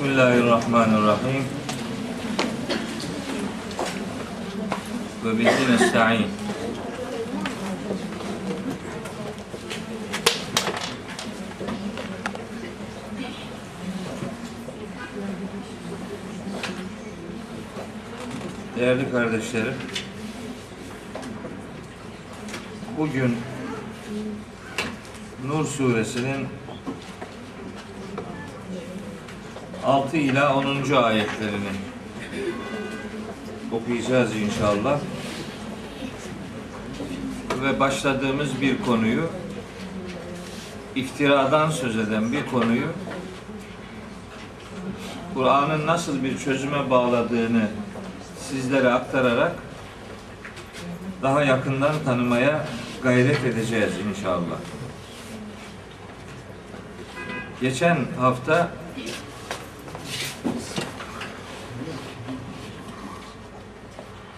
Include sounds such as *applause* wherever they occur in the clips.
Bismillahirrahmanirrahim. Ve bihi nesta'in. Değerli kardeşlerim, bugün Nur suresinin 6 ila 10. ayetlerini okuyacağız inşallah. Ve başladığımız bir konuyu iftiradan söz eden bir konuyu Kur'an'ın nasıl bir çözüme bağladığını sizlere aktararak daha yakından tanımaya gayret edeceğiz inşallah. Geçen hafta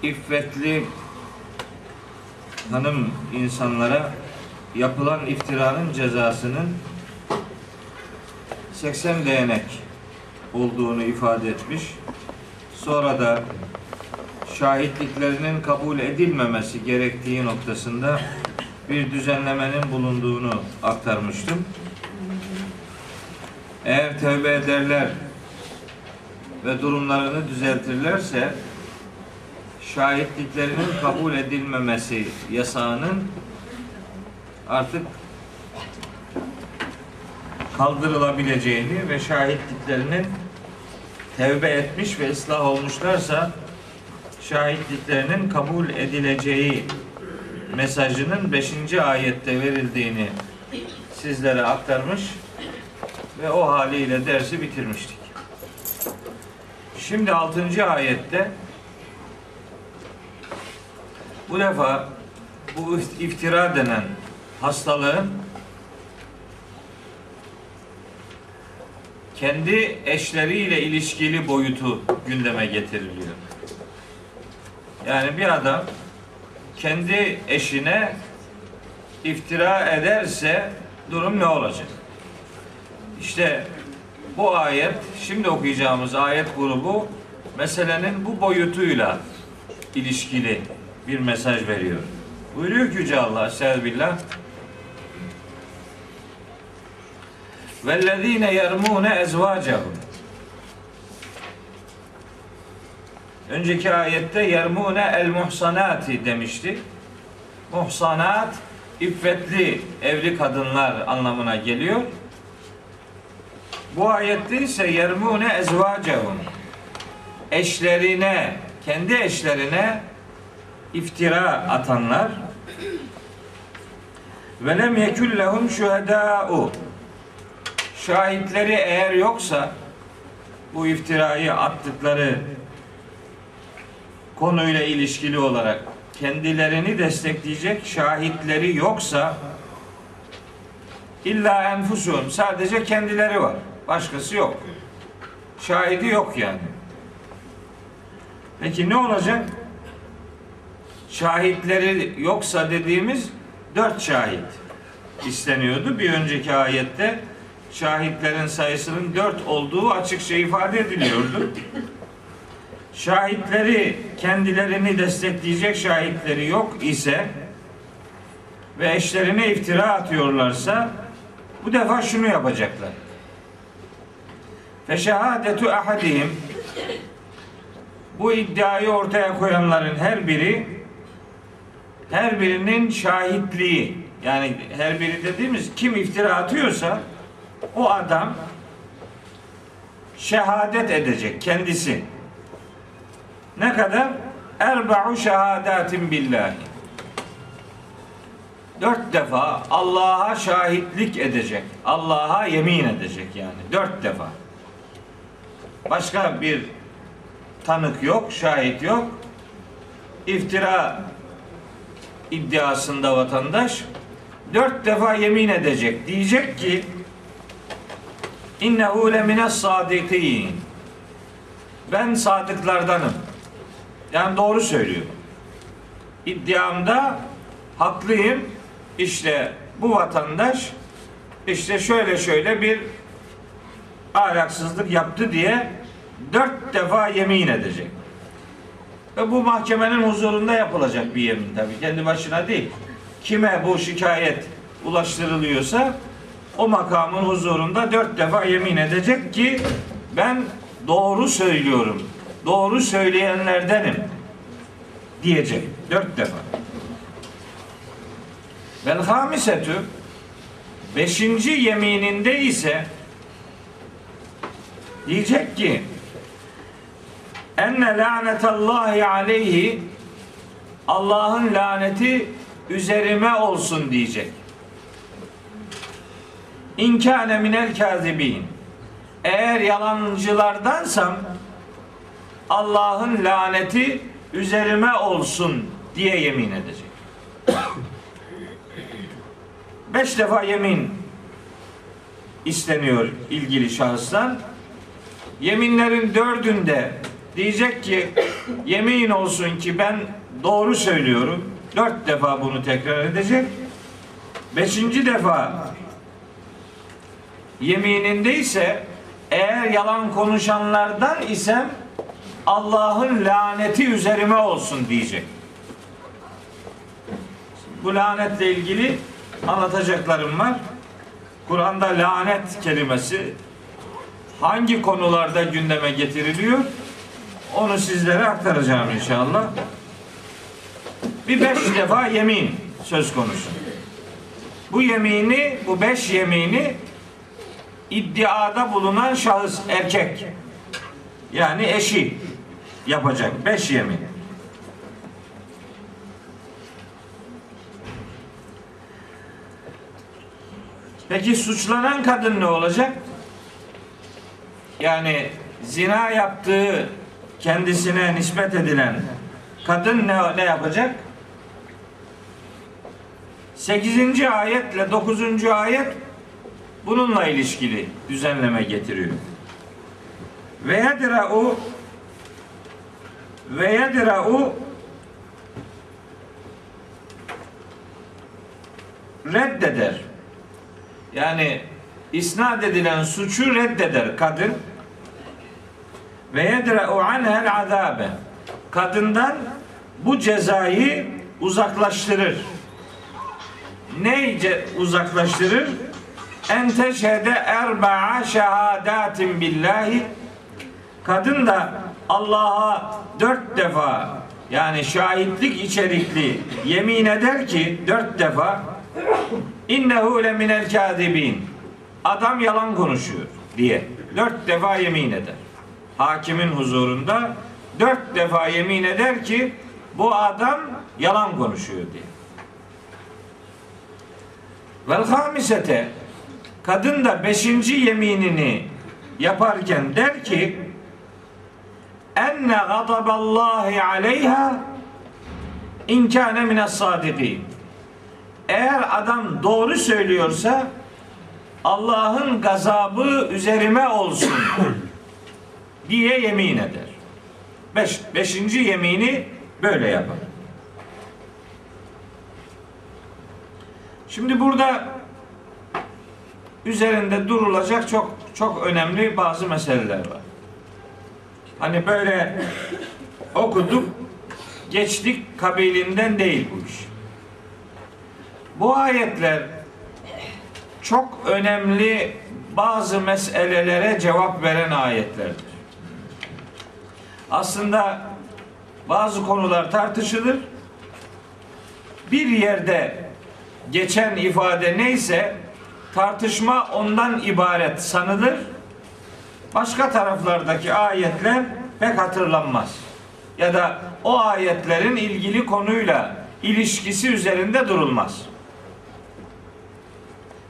iffetli hanım insanlara yapılan iftiranın cezasının 80 değnek olduğunu ifade etmiş. Sonra da şahitliklerinin kabul edilmemesi gerektiği noktasında bir düzenlemenin bulunduğunu aktarmıştım. Eğer tevbe ederler ve durumlarını düzeltirlerse şahitliklerinin kabul edilmemesi yasağının artık kaldırılabileceğini ve şahitliklerinin tevbe etmiş ve ıslah olmuşlarsa şahitliklerinin kabul edileceği mesajının 5. ayette verildiğini sizlere aktarmış ve o haliyle dersi bitirmiştik. Şimdi 6. ayette bu defa bu iftira denen hastalığın kendi eşleriyle ilişkili boyutu gündeme getiriliyor. Yani bir adam kendi eşine iftira ederse durum ne olacak? İşte bu ayet, şimdi okuyacağımız ayet grubu meselenin bu boyutuyla ilişkili bir mesaj veriyor. Buyuruyor ki Yüce Allah Estağfirullah وَالَّذ۪ينَ يَرْمُونَ اَزْوَاجَهُمْ Önceki ayette yermune el muhsanati demişti. Muhsanat iffetli evli kadınlar anlamına geliyor. Bu ayette ise yermune ezvacehum eşlerine, kendi eşlerine iftira atanlar ve lem yekul lehum şuhedâ'u şahitleri eğer yoksa bu iftirayı attıkları konuyla ilişkili olarak kendilerini destekleyecek şahitleri yoksa illa enfusuhum sadece kendileri var. Başkası yok. Şahidi yok yani. Peki ne olacak? Şahitleri yoksa dediğimiz dört şahit isteniyordu. Bir önceki ayette şahitlerin sayısının dört olduğu açıkça ifade ediliyordu. Şahitleri kendilerini destekleyecek şahitleri yok ise ve eşlerine iftira atıyorlarsa bu defa şunu yapacaklar. Feşehadetu ahadihim bu iddiayı ortaya koyanların her biri her birinin şahitliği yani her biri dediğimiz kim iftira atıyorsa o adam şehadet edecek kendisi. Ne kadar? Erba'u şehadatin billahi. Dört defa Allah'a şahitlik edecek. Allah'a yemin edecek yani. Dört defa. Başka bir tanık yok, şahit yok. İftira iddiasında vatandaş dört defa yemin edecek. Diyecek ki innehu lemines sadikin ben sadıklardanım. Yani doğru söylüyor. İddiamda haklıyım. İşte bu vatandaş işte şöyle şöyle bir ahlaksızlık yaptı diye dört defa yemin edecek. Ve bu mahkemenin huzurunda yapılacak bir yemin tabii. Kendi başına değil. Kime bu şikayet ulaştırılıyorsa o makamın huzurunda dört defa yemin edecek ki ben doğru söylüyorum. Doğru söyleyenlerdenim diyecek. Dört defa. Vel hamisetü beşinci yemininde ise diyecek ki enne lanetallahi aleyhi Allah'ın laneti üzerime olsun diyecek. İnkâne minel kâzibîn. Eğer yalancılardansam Allah'ın laneti üzerime olsun diye yemin edecek. *coughs* Beş defa yemin isteniyor ilgili şahıstan. Yeminlerin dördünde diyecek ki yemin olsun ki ben doğru söylüyorum. Dört defa bunu tekrar edecek. Beşinci defa yemininde ise eğer yalan konuşanlardan isem Allah'ın laneti üzerime olsun diyecek. Bu lanetle ilgili anlatacaklarım var. Kur'an'da lanet kelimesi hangi konularda gündeme getiriliyor? Onu sizlere aktaracağım inşallah. Bir beş defa yemin söz konusu. Bu yemini, bu beş yemini iddiada bulunan şahıs erkek yani eşi yapacak. Beş yemin. Peki suçlanan kadın ne olacak? Yani zina yaptığı kendisine nispet edilen kadın ne, ne yapacak? 8. ayetle 9. ayet bununla ilişkili düzenleme getiriyor. Ve yedra'u ve yedra'u reddeder. Yani isnat edilen suçu reddeder kadın. Ve yedra'u anhel azabe. Kadından bu cezayı uzaklaştırır. Neyce uzaklaştırır? En teşhede erba'a şehadatin billahi kadın da Allah'a dört defa yani şahitlik içerikli yemin eder ki dört defa innehu le minel kâzibin adam yalan konuşuyor diye dört defa yemin eder. Hakimin huzurunda dört defa yemin eder ki bu adam yalan konuşuyor diye. Vel hamisete kadın da beşinci yeminini yaparken der ki enne gadaballahi aleyha in kâne mines sadikin. Eğer adam doğru söylüyorsa Allah'ın gazabı üzerime olsun *coughs* diye yemin eder. Beş, beşinci yemini böyle yapar. Şimdi burada üzerinde durulacak çok çok önemli bazı meseleler var. Hani böyle okuduk, geçtik kabilinden değil bu iş. Bu ayetler çok önemli bazı meselelere cevap veren ayetlerdir. Aslında bazı konular tartışılır. Bir yerde geçen ifade neyse tartışma ondan ibaret sanılır. Başka taraflardaki ayetler pek hatırlanmaz. Ya da o ayetlerin ilgili konuyla ilişkisi üzerinde durulmaz.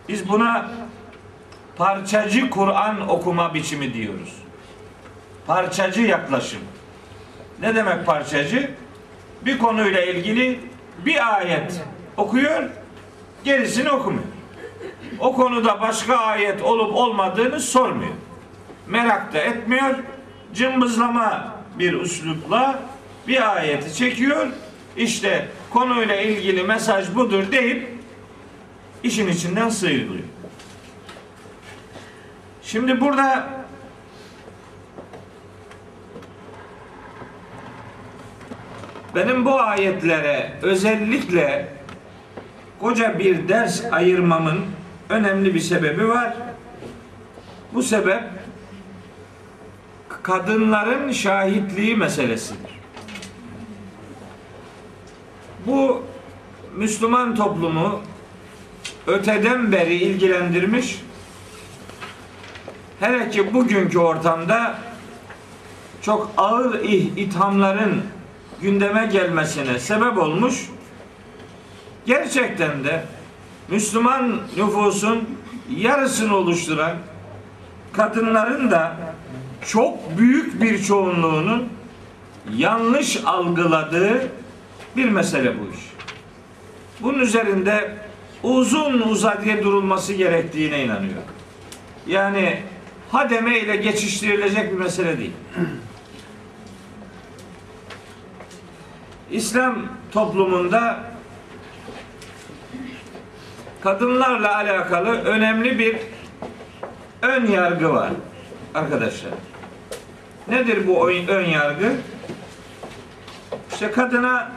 Biz buna parçacı Kur'an okuma biçimi diyoruz. Parçacı yaklaşım. Ne demek parçacı? Bir konuyla ilgili bir ayet okuyor, gerisini okumuyor. O konuda başka ayet olup olmadığını sormuyor. Merak da etmiyor. Cımbızlama bir üslupla bir ayeti çekiyor. İşte konuyla ilgili mesaj budur deyip işin içinden sıyrılıyor. Şimdi burada benim bu ayetlere özellikle koca bir ders ayırmamın önemli bir sebebi var. Bu sebep kadınların şahitliği meselesidir. Bu Müslüman toplumu öteden beri ilgilendirmiş. Hele ki bugünkü ortamda çok ağır ithamların gündeme gelmesine sebep olmuş. Gerçekten de Müslüman nüfusun yarısını oluşturan kadınların da çok büyük bir çoğunluğunun yanlış algıladığı bir mesele bu iş. Bunun üzerinde uzun uzadıya durulması gerektiğine inanıyor. Yani hademe ile geçiştirilecek bir mesele değil. İslam toplumunda kadınlarla alakalı önemli bir ön yargı var arkadaşlar. Nedir bu ön yargı? İşte kadına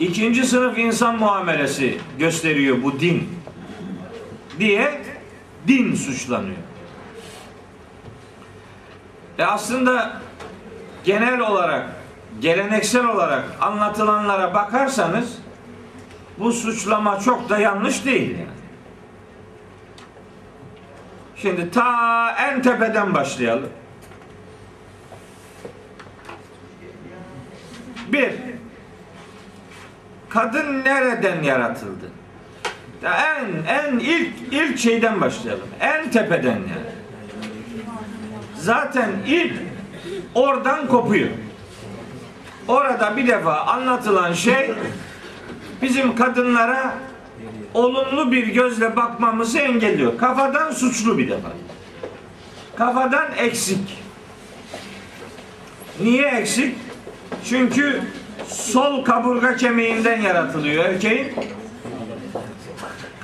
ikinci sınıf insan muamelesi gösteriyor bu din diye din suçlanıyor. E aslında genel olarak, geleneksel olarak anlatılanlara bakarsanız bu suçlama çok da yanlış değil yani. Şimdi ta en tepeden başlayalım. Bir, kadın nereden yaratıldı? En en ilk ilk şeyden başlayalım. En tepeden yani. Zaten ilk oradan kopuyor. Orada bir defa anlatılan şey bizim kadınlara olumlu bir gözle bakmamızı engelliyor. Kafadan suçlu bir defa. Kafadan eksik. Niye eksik? Çünkü sol kaburga kemiğinden yaratılıyor erkeğin.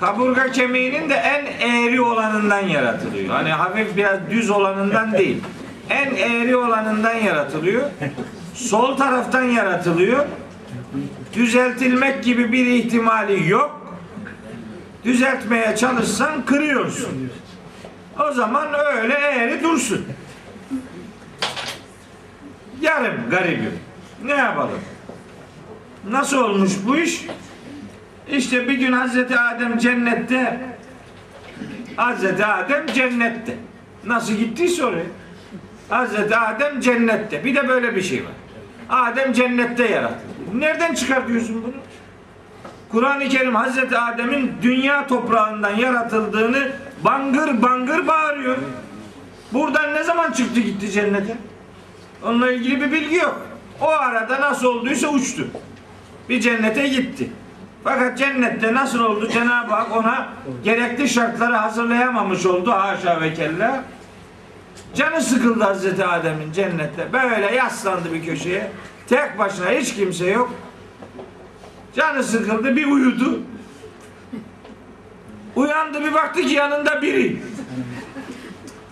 Kaburga kemiğinin de en eğri olanından yaratılıyor. Hani hafif biraz düz olanından değil. En eğri olanından yaratılıyor. Sol taraftan yaratılıyor. Düzeltilmek gibi bir ihtimali yok. Düzeltmeye çalışsan kırıyorsun. O zaman öyle eğri dursun. Yarım garibim. Ne yapalım? Nasıl olmuş bu iş? İşte bir gün Hazreti Adem cennette Hazreti Adem cennette. Nasıl gittiyse oraya. Hazreti Adem cennette. Bir de böyle bir şey var. Adem cennette yaratıldı. Nereden çıkartıyorsun bunu? Kur'an-ı Kerim Hazreti Adem'in dünya toprağından yaratıldığını bangır bangır bağırıyor. Buradan ne zaman çıktı gitti cennete? Onunla ilgili bir bilgi yok. O arada nasıl olduysa uçtu. Bir cennete gitti. Fakat cennette nasıl oldu Cenab-ı Hak ona gerekli şartları hazırlayamamış oldu haşa ve kella. Canı sıkıldı Hazreti Adem'in cennette. Böyle yaslandı bir köşeye. Tek başına hiç kimse yok. Canı sıkıldı bir uyudu. Uyandı bir baktı ki yanında biri.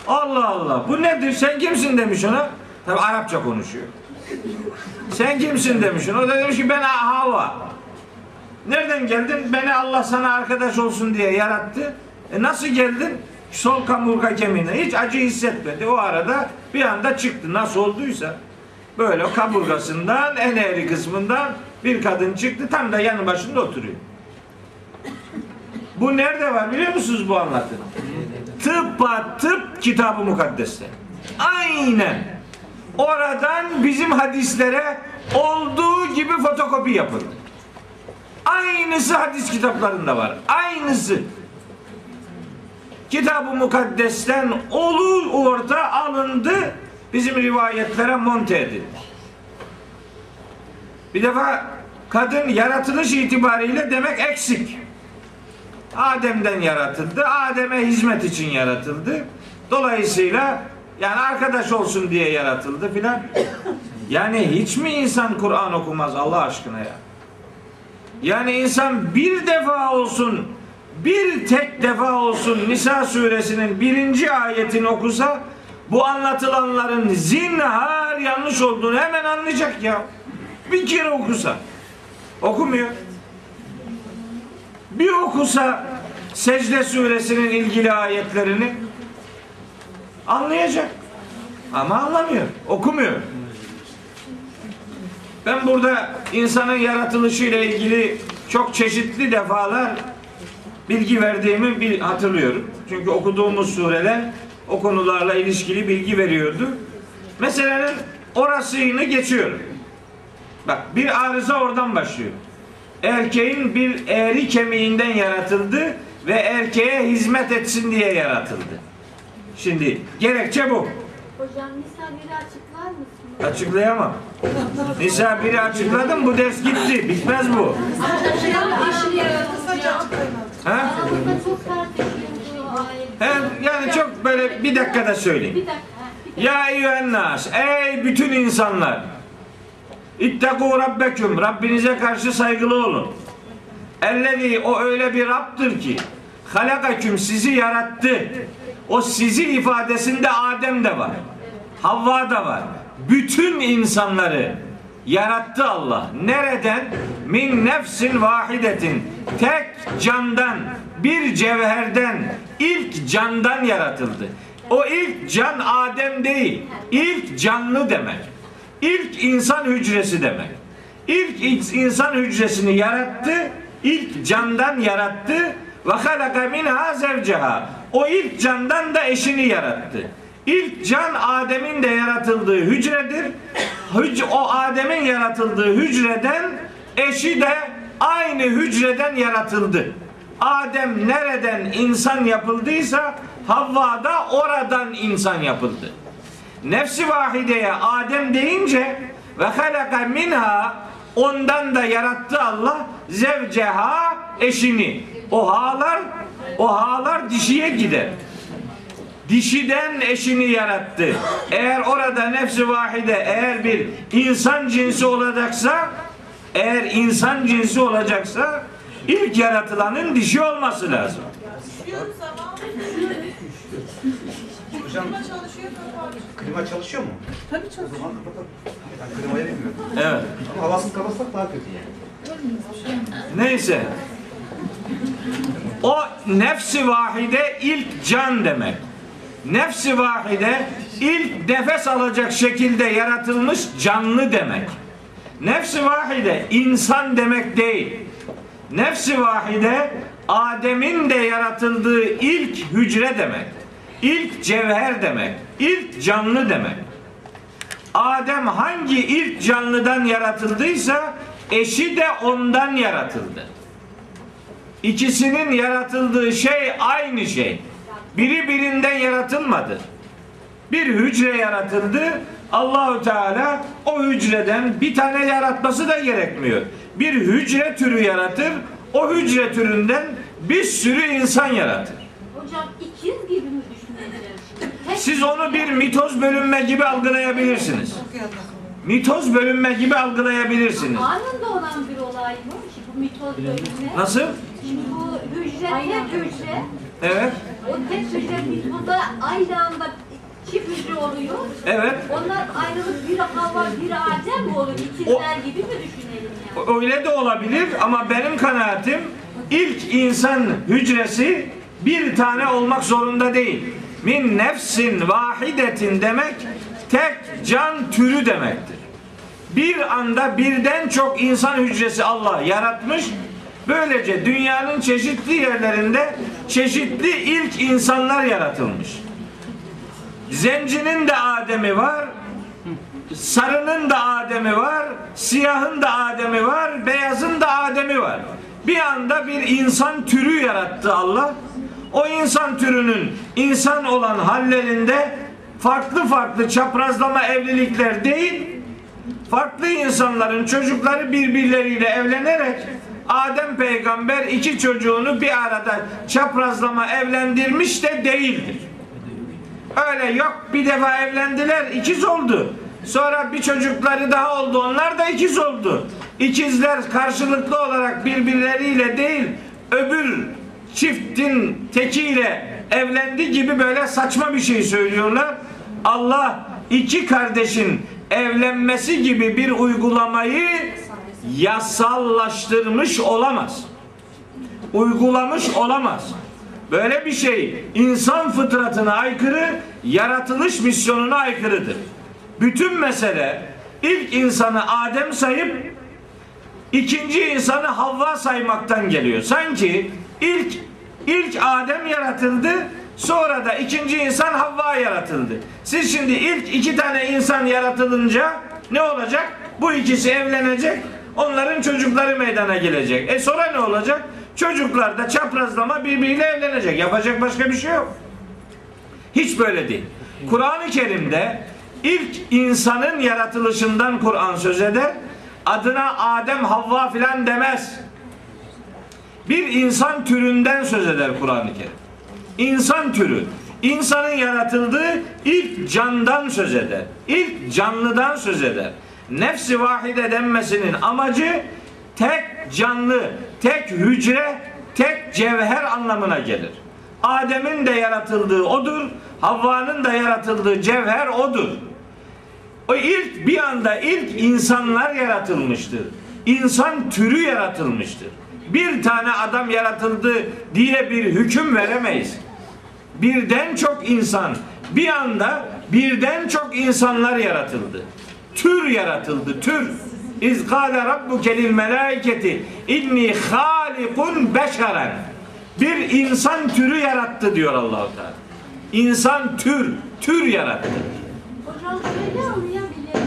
Allah Allah bu nedir sen kimsin demiş ona. Tabi Arapça konuşuyor. Sen kimsin demiş ona. O da demiş ki ben Hava. Nereden geldin? Beni Allah sana arkadaş olsun diye yarattı. E nasıl geldin? Sol kamurga kemiğine. Hiç acı hissetmedi. O arada bir anda çıktı. Nasıl olduysa. Böyle kaburgasından en eğri kısmından bir kadın çıktı. Tam da yanı başında oturuyor. Bu nerede var biliyor musunuz bu anlatı? Tıbba tıp kitabı mukaddeste. Aynen. Oradan bizim hadislere olduğu gibi fotokopi yapıldı. Aynısı hadis kitaplarında var. Aynısı. Kitab-ı Mukaddes'ten olur orta alındı bizim rivayetlere monte edildi. Bir defa kadın yaratılış itibariyle demek eksik. Adem'den yaratıldı. Adem'e hizmet için yaratıldı. Dolayısıyla yani arkadaş olsun diye yaratıldı filan. Yani hiç mi insan Kur'an okumaz Allah aşkına ya? Yani insan bir defa olsun bir tek defa olsun Nisa suresinin birinci ayetini okusa bu anlatılanların zinhar yanlış olduğunu hemen anlayacak ya. Bir kere okusa. Okumuyor. Bir okusa Secde suresinin ilgili ayetlerini anlayacak. Ama anlamıyor. Okumuyor. Ben burada insanın yaratılışıyla ilgili çok çeşitli defalar bilgi verdiğimi bir hatırlıyorum. Çünkü okuduğumuz sureler o konularla ilişkili bilgi veriyordu. Meselenin orasını geçiyorum. Bak bir arıza oradan başlıyor. Erkeğin bir eğri kemiğinden yaratıldı ve erkeğe hizmet etsin diye yaratıldı. Şimdi gerekçe bu. Hocam Nisa 1'i açıklar mısınız? Açıklayamam. Nisa biri açıkladım bu ders gitti. Bitmez bu. Ha? He, yani çok böyle bir dakikada söyleyeyim. Ya eyyühennas ey bütün insanlar İttekû rabbeküm Rabbinize karşı saygılı olun. Ellezî o öyle bir Rab'dır ki halakaküm sizi yarattı. O sizi ifadesinde Adem de var. Havva da var. Bütün insanları yarattı Allah. Nereden? Min nefsin vahidetin. Tek candan, bir cevherden, ilk candan yaratıldı. O ilk can Adem değil. İlk canlı demek. İlk insan hücresi demek. İlk insan hücresini yarattı. ilk candan yarattı. Ve halaka minha zevceha. O ilk candan da eşini yarattı. İlk can Adem'in de yaratıldığı hücredir. Hüc- O Adem'in yaratıldığı hücreden eşi de aynı hücreden yaratıldı. Adem nereden insan yapıldıysa Havva da oradan insan yapıldı. Nefsi vahideye Adem deyince ve halaka minha ondan da yarattı Allah zevceha eşini. O halar o halar dişiye gider. Dişiden eşini yarattı. Eğer orada nefsi vahide eğer bir insan cinsi olacaksa eğer insan cinsi olacaksa ilk yaratılanın dişi olması lazım. Hocam klima çalışıyor mu? Tabii O çalışıyor. zaman kapatalım. Ben klimayı bilmiyorum. Evet. Ama havasını kapatsak daha kötü yani. Neyse. O nefsi vahide ilk can demek. Nefsi vahide ilk nefes alacak şekilde yaratılmış canlı demek. Nefsi vahide insan demek değil. Nefsi vahide Adem'in de yaratıldığı ilk hücre demek. İlk cevher demek. İlk canlı demek. Adem hangi ilk canlıdan yaratıldıysa eşi de ondan yaratıldı. İkisinin yaratıldığı şey aynı şey. Biri birinden yaratılmadı. Bir hücre yaratıldı. Allahu Teala o hücreden bir tane yaratması da gerekmiyor. Bir hücre türü yaratır. O hücre türünden bir sürü insan yaratır. Hocam ikiz gibi mi düşünelim? Tek- Siz onu bir mitoz bölünme gibi algılayabilirsiniz. Mitoz bölünme gibi algılayabilirsiniz. Anında olan bir olay mı? Şimdi bu mitoz bölümü. Nasıl? Şimdi bu hücre hücre. Evet. O tek hücre mitoda aynı anda çift hücre oluyor. Evet. Onlar ayrılıp biri hava biri Adem mi olur? İkizler gibi mi düşünelim yani? Öyle de olabilir ama benim kanaatim ilk insan hücresi bir tane olmak zorunda değil. Min nefsin vahidetin demek tek can türü demektir. Bir anda birden çok insan hücresi Allah yaratmış. Böylece dünyanın çeşitli yerlerinde çeşitli ilk insanlar yaratılmış. Zencinin de Adem'i var, sarının da Adem'i var, siyahın da Adem'i var, beyazın da Adem'i var. Bir anda bir insan türü yarattı Allah. O insan türünün insan olan hallerinde farklı farklı çaprazlama evlilikler değil, farklı insanların çocukları birbirleriyle evlenerek Adem peygamber iki çocuğunu bir arada çaprazlama evlendirmiş de değildir. Öyle yok bir defa evlendiler ikiz oldu. Sonra bir çocukları daha oldu onlar da ikiz oldu. İkizler karşılıklı olarak birbirleriyle değil öbür çiftin tekiyle evlendi gibi böyle saçma bir şey söylüyorlar. Allah iki kardeşin evlenmesi gibi bir uygulamayı yasallaştırmış olamaz. Uygulamış olamaz. Böyle bir şey insan fıtratına aykırı, yaratılış misyonuna aykırıdır. Bütün mesele ilk insanı Adem sayıp ikinci insanı Havva saymaktan geliyor. Sanki ilk ilk Adem yaratıldı, sonra da ikinci insan Havva yaratıldı. Siz şimdi ilk iki tane insan yaratılınca ne olacak? Bu ikisi evlenecek, onların çocukları meydana gelecek. E sonra ne olacak? Çocuklar da çaprazlama birbiriyle evlenecek. Yapacak başka bir şey yok. Hiç böyle değil. Kur'an-ı Kerim'de ilk insanın yaratılışından Kur'an söz eder. Adına Adem, Havva filan demez. Bir insan türünden söz eder Kur'an-ı Kerim. İnsan türü. İnsanın yaratıldığı ilk candan söz eder. İlk canlıdan söz eder. Nefsi vahide denmesinin amacı tek canlı, tek hücre, tek cevher anlamına gelir. Adem'in de yaratıldığı odur, Havva'nın da yaratıldığı cevher odur. O ilk bir anda ilk insanlar yaratılmıştır. İnsan türü yaratılmıştır. Bir tane adam yaratıldı diye bir hüküm veremeyiz. Birden çok insan, bir anda birden çok insanlar yaratıldı. Tür yaratıldı, tür. İz kâle rabbuke lil melâiketi inni hâlikun beşeren. Bir insan türü yarattı diyor Allahu Teala. İnsan tür, tür yarattı. Hocam şöyle anlayabilir?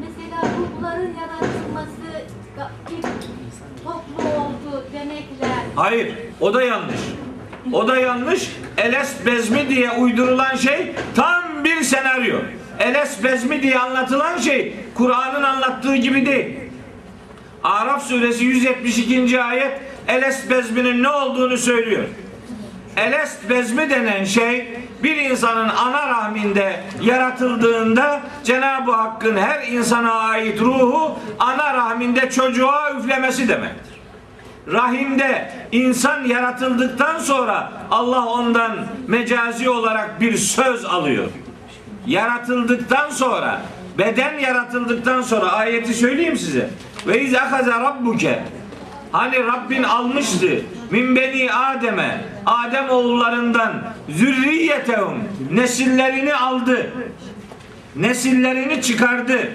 Mesela ruhların yaratılması ilk toplu oldu demekle Hayır, o da yanlış. O da yanlış. Eles bezmi diye uydurulan şey tam bir senaryo. Eles bezmi diye anlatılan şey Kur'an'ın anlattığı gibi değil. Araf suresi 172. ayet Eles bezminin ne olduğunu söylüyor. Elest bezmi denen şey bir insanın ana rahminde yaratıldığında Cenab-ı Hakk'ın her insana ait ruhu ana rahminde çocuğa üflemesi demektir. Rahimde insan yaratıldıktan sonra Allah ondan mecazi olarak bir söz alıyor. Yaratıldıktan sonra beden yaratıldıktan sonra ayeti söyleyeyim size. Ve iz ahaza rabbuke Hani Rabbin almıştı min beni Adem'e Adem oğullarından zürriyetehum nesillerini aldı. Nesillerini çıkardı.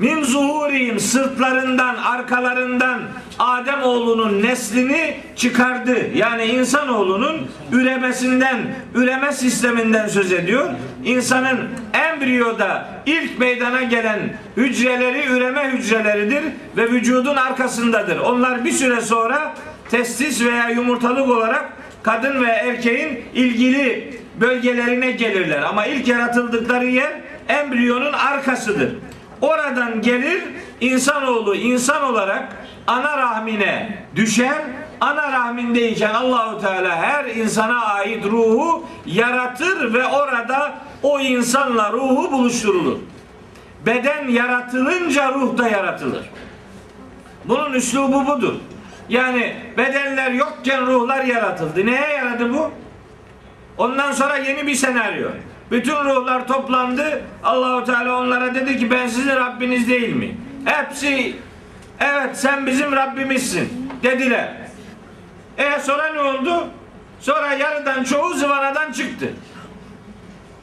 Min zuhurihim sırtlarından, arkalarından Adem oğlunun neslini çıkardı. Yani insanoğlunun üremesinden, üreme sisteminden söz ediyor. İnsanın embriyoda ilk meydana gelen hücreleri üreme hücreleridir ve vücudun arkasındadır. Onlar bir süre sonra testis veya yumurtalık olarak kadın ve erkeğin ilgili bölgelerine gelirler. Ama ilk yaratıldıkları yer embriyonun arkasıdır. Oradan gelir insanoğlu insan olarak ana rahmine düşer. Ana rahmindeyken Allahu Teala her insana ait ruhu yaratır ve orada o insanla ruhu buluşturulur. Beden yaratılınca ruh da yaratılır. Bunun üslubu budur. Yani bedenler yokken ruhlar yaratıldı. Neye yaradı bu? Ondan sonra yeni bir senaryo. Bütün ruhlar toplandı. Allahu Teala onlara dedi ki ben sizin Rabbiniz değil mi? Hepsi evet sen bizim Rabbimizsin dediler. E sonra ne oldu? Sonra yarıdan çoğu zıvanadan çıktı.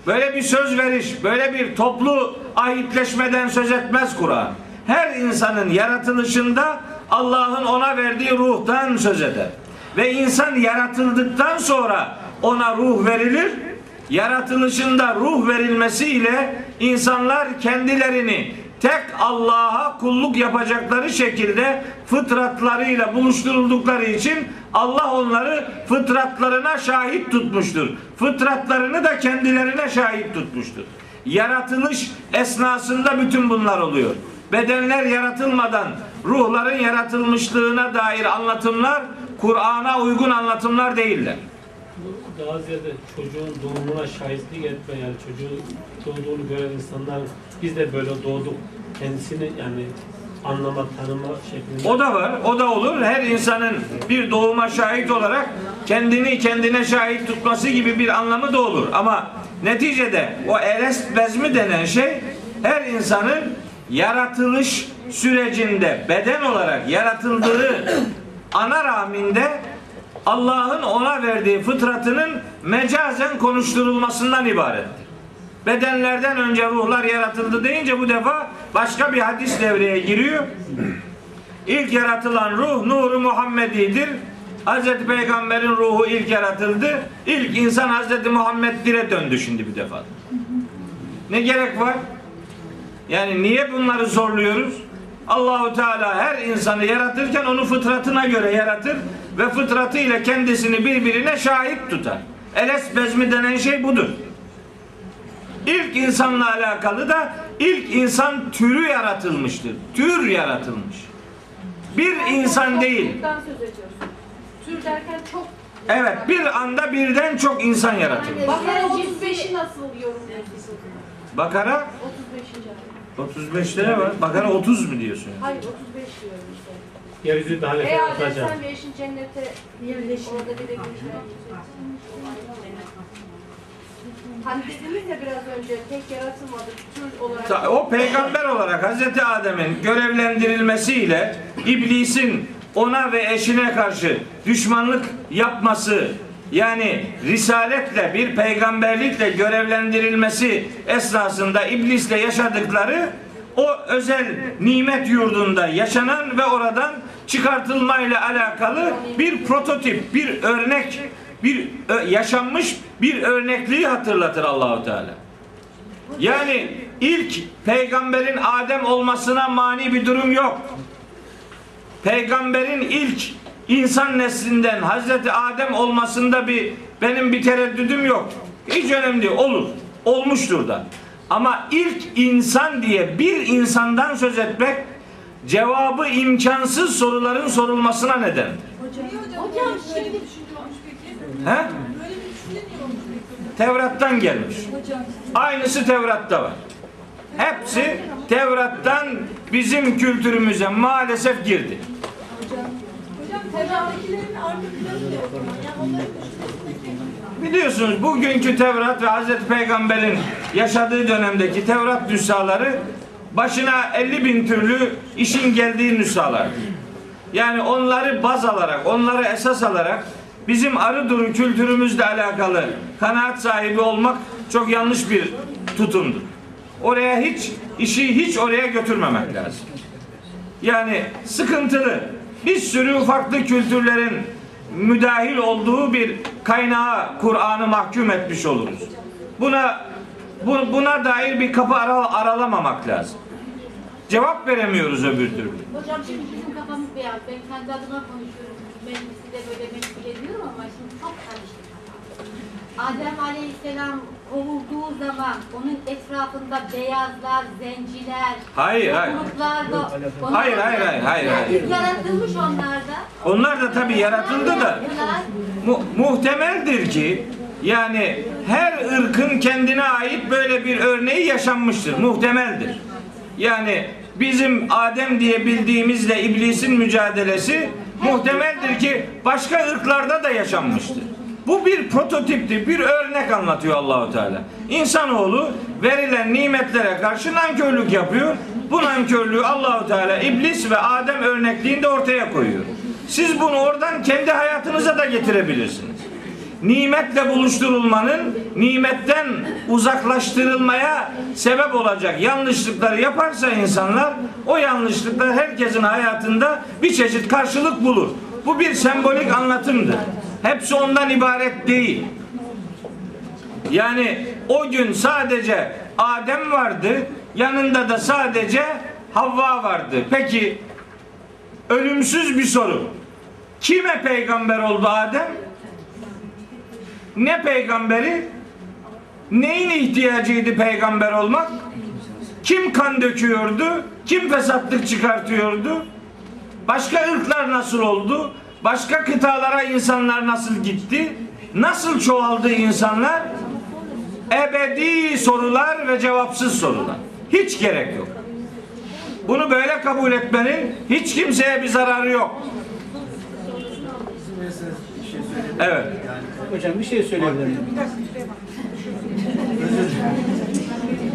Böyle bir söz veriş, böyle bir toplu ahitleşmeden söz etmez Kur'an. Her insanın yaratılışında Allah'ın ona verdiği ruhtan söz eder. Ve insan yaratıldıktan sonra ona ruh verilir. Yaratılışında ruh verilmesiyle insanlar kendilerini tek Allah'a kulluk yapacakları şekilde fıtratlarıyla buluşturuldukları için Allah onları fıtratlarına şahit tutmuştur. Fıtratlarını da kendilerine şahit tutmuştur. Yaratılış esnasında bütün bunlar oluyor. Bedenler yaratılmadan ruhların yaratılmışlığına dair anlatımlar Kur'an'a uygun anlatımlar değiller. Daha ziyade çocuğun doğumuna şahitlik etme yani çocuğun doğduğunu gören insanlar biz de böyle doğduk kendisini yani anlama, tanıma şeklinde. O da var, o da olur. Her insanın bir doğuma şahit olarak kendini kendine şahit tutması gibi bir anlamı da olur. Ama neticede o erest bezmi denen şey her insanın yaratılış sürecinde beden olarak yaratıldığı ana rahminde Allah'ın ona verdiği fıtratının mecazen konuşturulmasından ibarettir. Bedenlerden önce ruhlar yaratıldı deyince bu defa başka bir hadis devreye giriyor. İlk yaratılan ruh nuru Muhammedi'dir. Hazreti Peygamber'in ruhu ilk yaratıldı. İlk insan Hazreti Muhammed'ire döndü şimdi bir defa. Ne gerek var? Yani niye bunları zorluyoruz? Allahu Teala her insanı yaratırken onu fıtratına göre yaratır ve fıtratıyla kendisini birbirine şahit tutar. Eles bezmi denen şey budur. İlk insanla alakalı da ilk insan türü yaratılmıştır. Tür yaratılmış. Bir insan değil. Tür derken çok Evet bir anda birden çok insan yaratılmış. Bakara Yani 35'i nasıl yorumluyorsun? Bakara 35. ayet. 35'te ne var? Bakara 30 mu diyorsun? Hayır 35 diyorum. Yeryüzü daha Adem atacağım. sen ve eşin cennete yerleşin. Orada bir de görüşler. Hani dediniz ya biraz önce tek yaratılmadık tür olarak. O peygamber olarak Hazreti Adem'in görevlendirilmesiyle iblisin ona ve eşine karşı düşmanlık yapması yani risaletle bir peygamberlikle görevlendirilmesi esnasında iblisle yaşadıkları o özel nimet yurdunda yaşanan ve oradan çıkartılmayla alakalı bir prototip, bir örnek, bir ö- yaşanmış bir örnekliği hatırlatır Allahu Teala. Yani ilk peygamberin Adem olmasına mani bir durum yok. Peygamberin ilk insan neslinden Hazreti Adem olmasında bir benim bir tereddüdüm yok. Hiç önemli değil. Olur. Olmuştur da. Ama ilk insan diye bir insandan söz etmek cevabı imkansız soruların sorulmasına nedendir. Niye hocam? Hocam şimdi-? He? Tevrat'tan gelmiş. Aynısı Tevrat'ta var. Hepsi Tevrat'tan bizim kültürümüze maalesef girdi. Hocam Tevrat'takilerin arka planı? Yani onların? Biliyorsunuz bugünkü Tevrat ve Hazreti Peygamber'in yaşadığı dönemdeki Tevrat nüshaları başına 50 bin türlü işin geldiği nüshalar. Yani onları baz alarak, onları esas alarak bizim arı duru kültürümüzle alakalı kanaat sahibi olmak çok yanlış bir tutumdur. Oraya hiç, işi hiç oraya götürmemek lazım. Yani sıkıntılı. Bir sürü farklı kültürlerin müdahil olduğu bir kaynağa Kur'an'ı mahkum etmiş oluruz. Buna bu- buna dair bir kapı ara- aralamamak lazım. Cevap veremiyoruz öbür türlü. Hocam şimdi bizim kafamız beyaz. Ben kendi adıma konuşuyorum. Meclisi de böyle meşgul ediyorum ama şimdi çok. Adem Aleyhisselam kovulduğu zaman onun etrafında beyazlar, zenciler, Hayır, hayır. da Hayır, hayır, hayır, hayır, hayır. Yaratılmış onlar da. Onlar da tabii yaratıldı da mu- muhtemeldir ki yani her ırkın kendine ait böyle bir örneği yaşanmıştır. Muhtemeldir. Yani bizim Adem diye bildiğimizle iblisin mücadelesi muhtemeldir ki başka ırklarda da yaşanmıştır. Bu bir prototiptir, bir örnek anlatıyor Allahu Teala. İnsanoğlu verilen nimetlere karşı nankörlük yapıyor. Bu nankörlüğü Allahu Teala iblis ve Adem örnekliğinde ortaya koyuyor. Siz bunu oradan kendi hayatınıza da getirebilirsiniz. Nimetle buluşturulmanın nimetten uzaklaştırılmaya sebep olacak yanlışlıkları yaparsa insanlar o yanlışlıklar herkesin hayatında bir çeşit karşılık bulur. Bu bir sembolik anlatımdır. Hepsi ondan ibaret değil. Yani o gün sadece Adem vardı, yanında da sadece Havva vardı. Peki ölümsüz bir soru. Kime peygamber oldu Adem? Ne peygamberi? Neyin ihtiyacıydı peygamber olmak? Kim kan döküyordu? Kim fesatlık çıkartıyordu? Başka ırklar nasıl oldu? Başka kıtalara insanlar nasıl gitti? Nasıl çoğaldı insanlar? Ebedi sorular ve cevapsız sorular. Hiç gerek yok. Bunu böyle kabul etmenin hiç kimseye bir zararı yok. Evet. Hocam bir şey söyleyebilir miyim?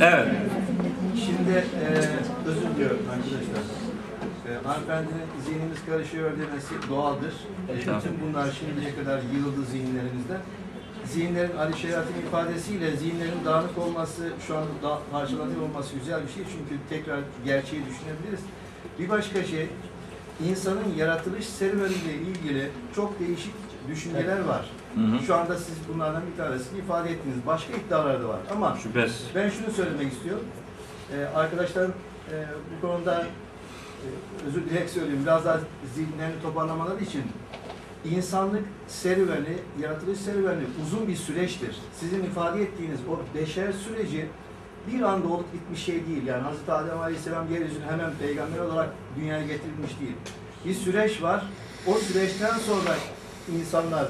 Evet. Şimdi e, özür diliyorum arkadaşlar. Hanımefendinin zihnimiz karışıyor demesi doğaldır. E, bütün bunlar şimdiye kadar yığıldı zihinlerimizde. Zihinlerin Ali Şeriat'ın ifadesiyle zihinlerin dağınık olması, şu anda da parçalanıyor olması güzel bir şey. Çünkü tekrar gerçeği düşünebiliriz. Bir başka şey, insanın yaratılış serüveniyle ilgili çok değişik düşünceler var. Şu anda siz bunlardan bir tanesini ifade ettiniz. Başka iddialar da var. Ama Şüphesiz. ben şunu söylemek istiyorum. Ee, arkadaşlarım e, bu konuda özür dileyerek söyleyeyim. Biraz daha zihinlerini toparlamaları için insanlık serüveni, yaratılış serüveni uzun bir süreçtir. Sizin ifade ettiğiniz o beşer süreci bir anda olup bitmiş şey değil. Yani Hz. Adem Aleyhisselam yeryüzüne hemen peygamber olarak dünyaya getirilmiş değil. Bir süreç var. O süreçten sonra insanlar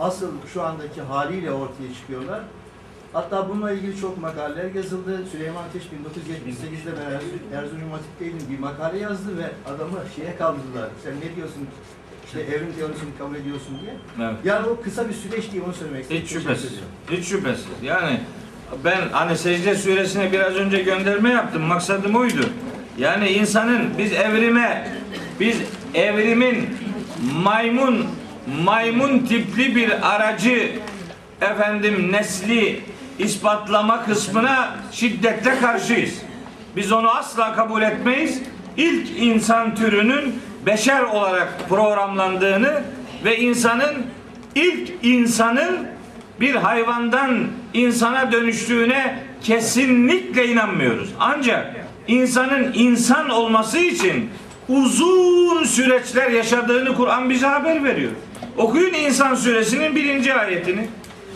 asıl şu andaki haliyle ortaya çıkıyorlar. Hatta bununla ilgili çok makaleler yazıldı. Süleyman Ateş 1978'de ben Erzurum- Hatip'teydim bir makale yazdı ve adamı şeye kaldırdılar. Sen ne diyorsun? İşte evrim teorisini kabul ediyorsun diye. Evet. Yani o kısa bir süreç değil onu söylemek istedim. Hiç şüphesiz. Hiç şüphesiz. Yani ben hani secde suresine biraz önce gönderme yaptım. Maksadım oydu. Yani insanın biz evrime biz evrimin maymun maymun tipli bir aracı efendim nesli ispatlama kısmına şiddetle karşıyız. Biz onu asla kabul etmeyiz. İlk insan türünün beşer olarak programlandığını ve insanın ilk insanın bir hayvandan insana dönüştüğüne kesinlikle inanmıyoruz. Ancak insanın insan olması için uzun süreçler yaşadığını Kur'an bize haber veriyor. Okuyun İnsan suresinin birinci ayetini.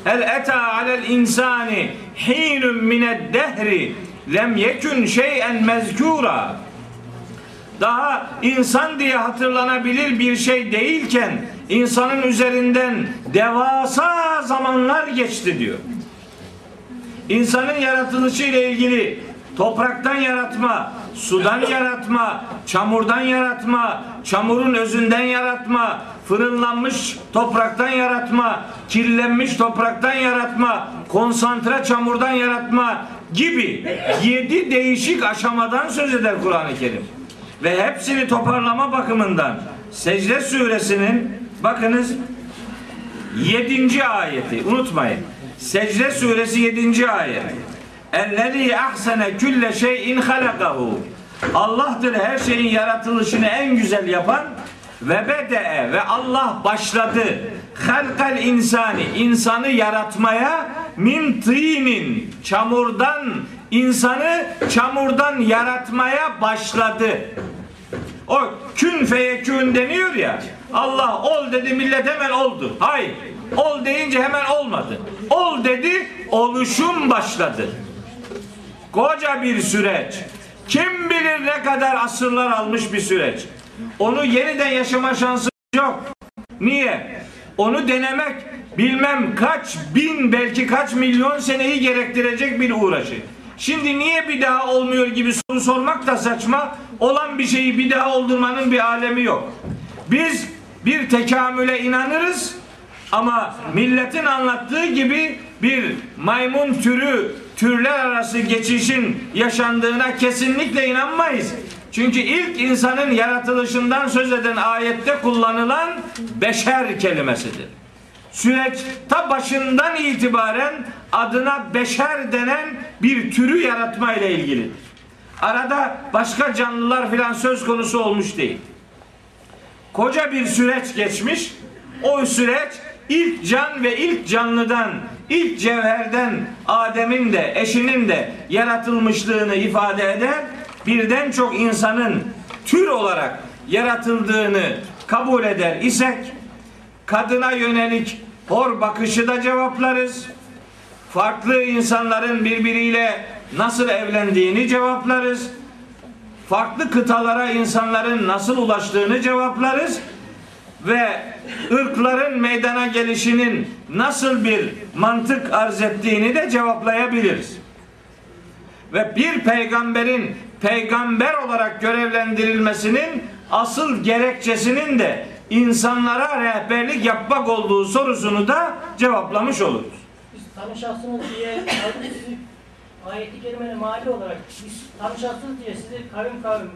Hel eta alel insani hinun mined dehri lem yekun şey'en mezkura. Daha insan diye hatırlanabilir bir şey değilken insanın üzerinden devasa zamanlar geçti diyor. İnsanın yaratılışı ile ilgili topraktan yaratma, sudan yaratma, çamurdan yaratma, çamurun özünden yaratma, fırınlanmış topraktan yaratma, kirlenmiş topraktan yaratma, konsantre çamurdan yaratma gibi yedi değişik aşamadan söz eder Kur'an-ı Kerim. Ve hepsini toparlama bakımından Secde suresinin bakınız 7. ayeti unutmayın. Secde suresi 7. ayet. Ellezî ahsene külle şeyin halakahu. Allah'tır her şeyin yaratılışını en güzel yapan ve bede'e ve Allah başladı. Halkal insani insanı yaratmaya min tînin çamurdan insanı çamurdan yaratmaya başladı. O kün feyekün deniyor ya. Allah ol dedi millet hemen oldu. Hayır. Ol deyince hemen olmadı. Ol dedi oluşum başladı. Koca bir süreç. Kim bilir ne kadar asırlar almış bir süreç. Onu yeniden yaşama şansı yok. Niye? Onu denemek bilmem kaç bin belki kaç milyon seneyi gerektirecek bir uğraşı. Şimdi niye bir daha olmuyor gibi soru sormak da saçma. Olan bir şeyi bir daha oldurmanın bir alemi yok. Biz bir tekamüle inanırız ama milletin anlattığı gibi bir maymun türü türler arası geçişin yaşandığına kesinlikle inanmayız. Çünkü ilk insanın yaratılışından söz eden ayette kullanılan beşer kelimesidir. Süreç ta başından itibaren adına beşer denen bir türü yaratma ile ilgilidir. Arada başka canlılar filan söz konusu olmuş değil. Koca bir süreç geçmiş. O süreç ilk can ve ilk canlıdan, ilk cevherden Adem'in de eşinin de yaratılmışlığını ifade eden birden çok insanın tür olarak yaratıldığını kabul eder isek kadına yönelik hor bakışı da cevaplarız. Farklı insanların birbiriyle nasıl evlendiğini cevaplarız. Farklı kıtalara insanların nasıl ulaştığını cevaplarız ve ırkların meydana gelişinin nasıl bir mantık arz ettiğini de cevaplayabiliriz. Ve bir peygamberin peygamber olarak görevlendirilmesinin asıl gerekçesinin de insanlara rehberlik yapmak olduğu sorusunu da cevaplamış oluruz. Biz tanışasınız diye ayeti kerimene mali olarak biz tanışasınız diye sizi kavim kavim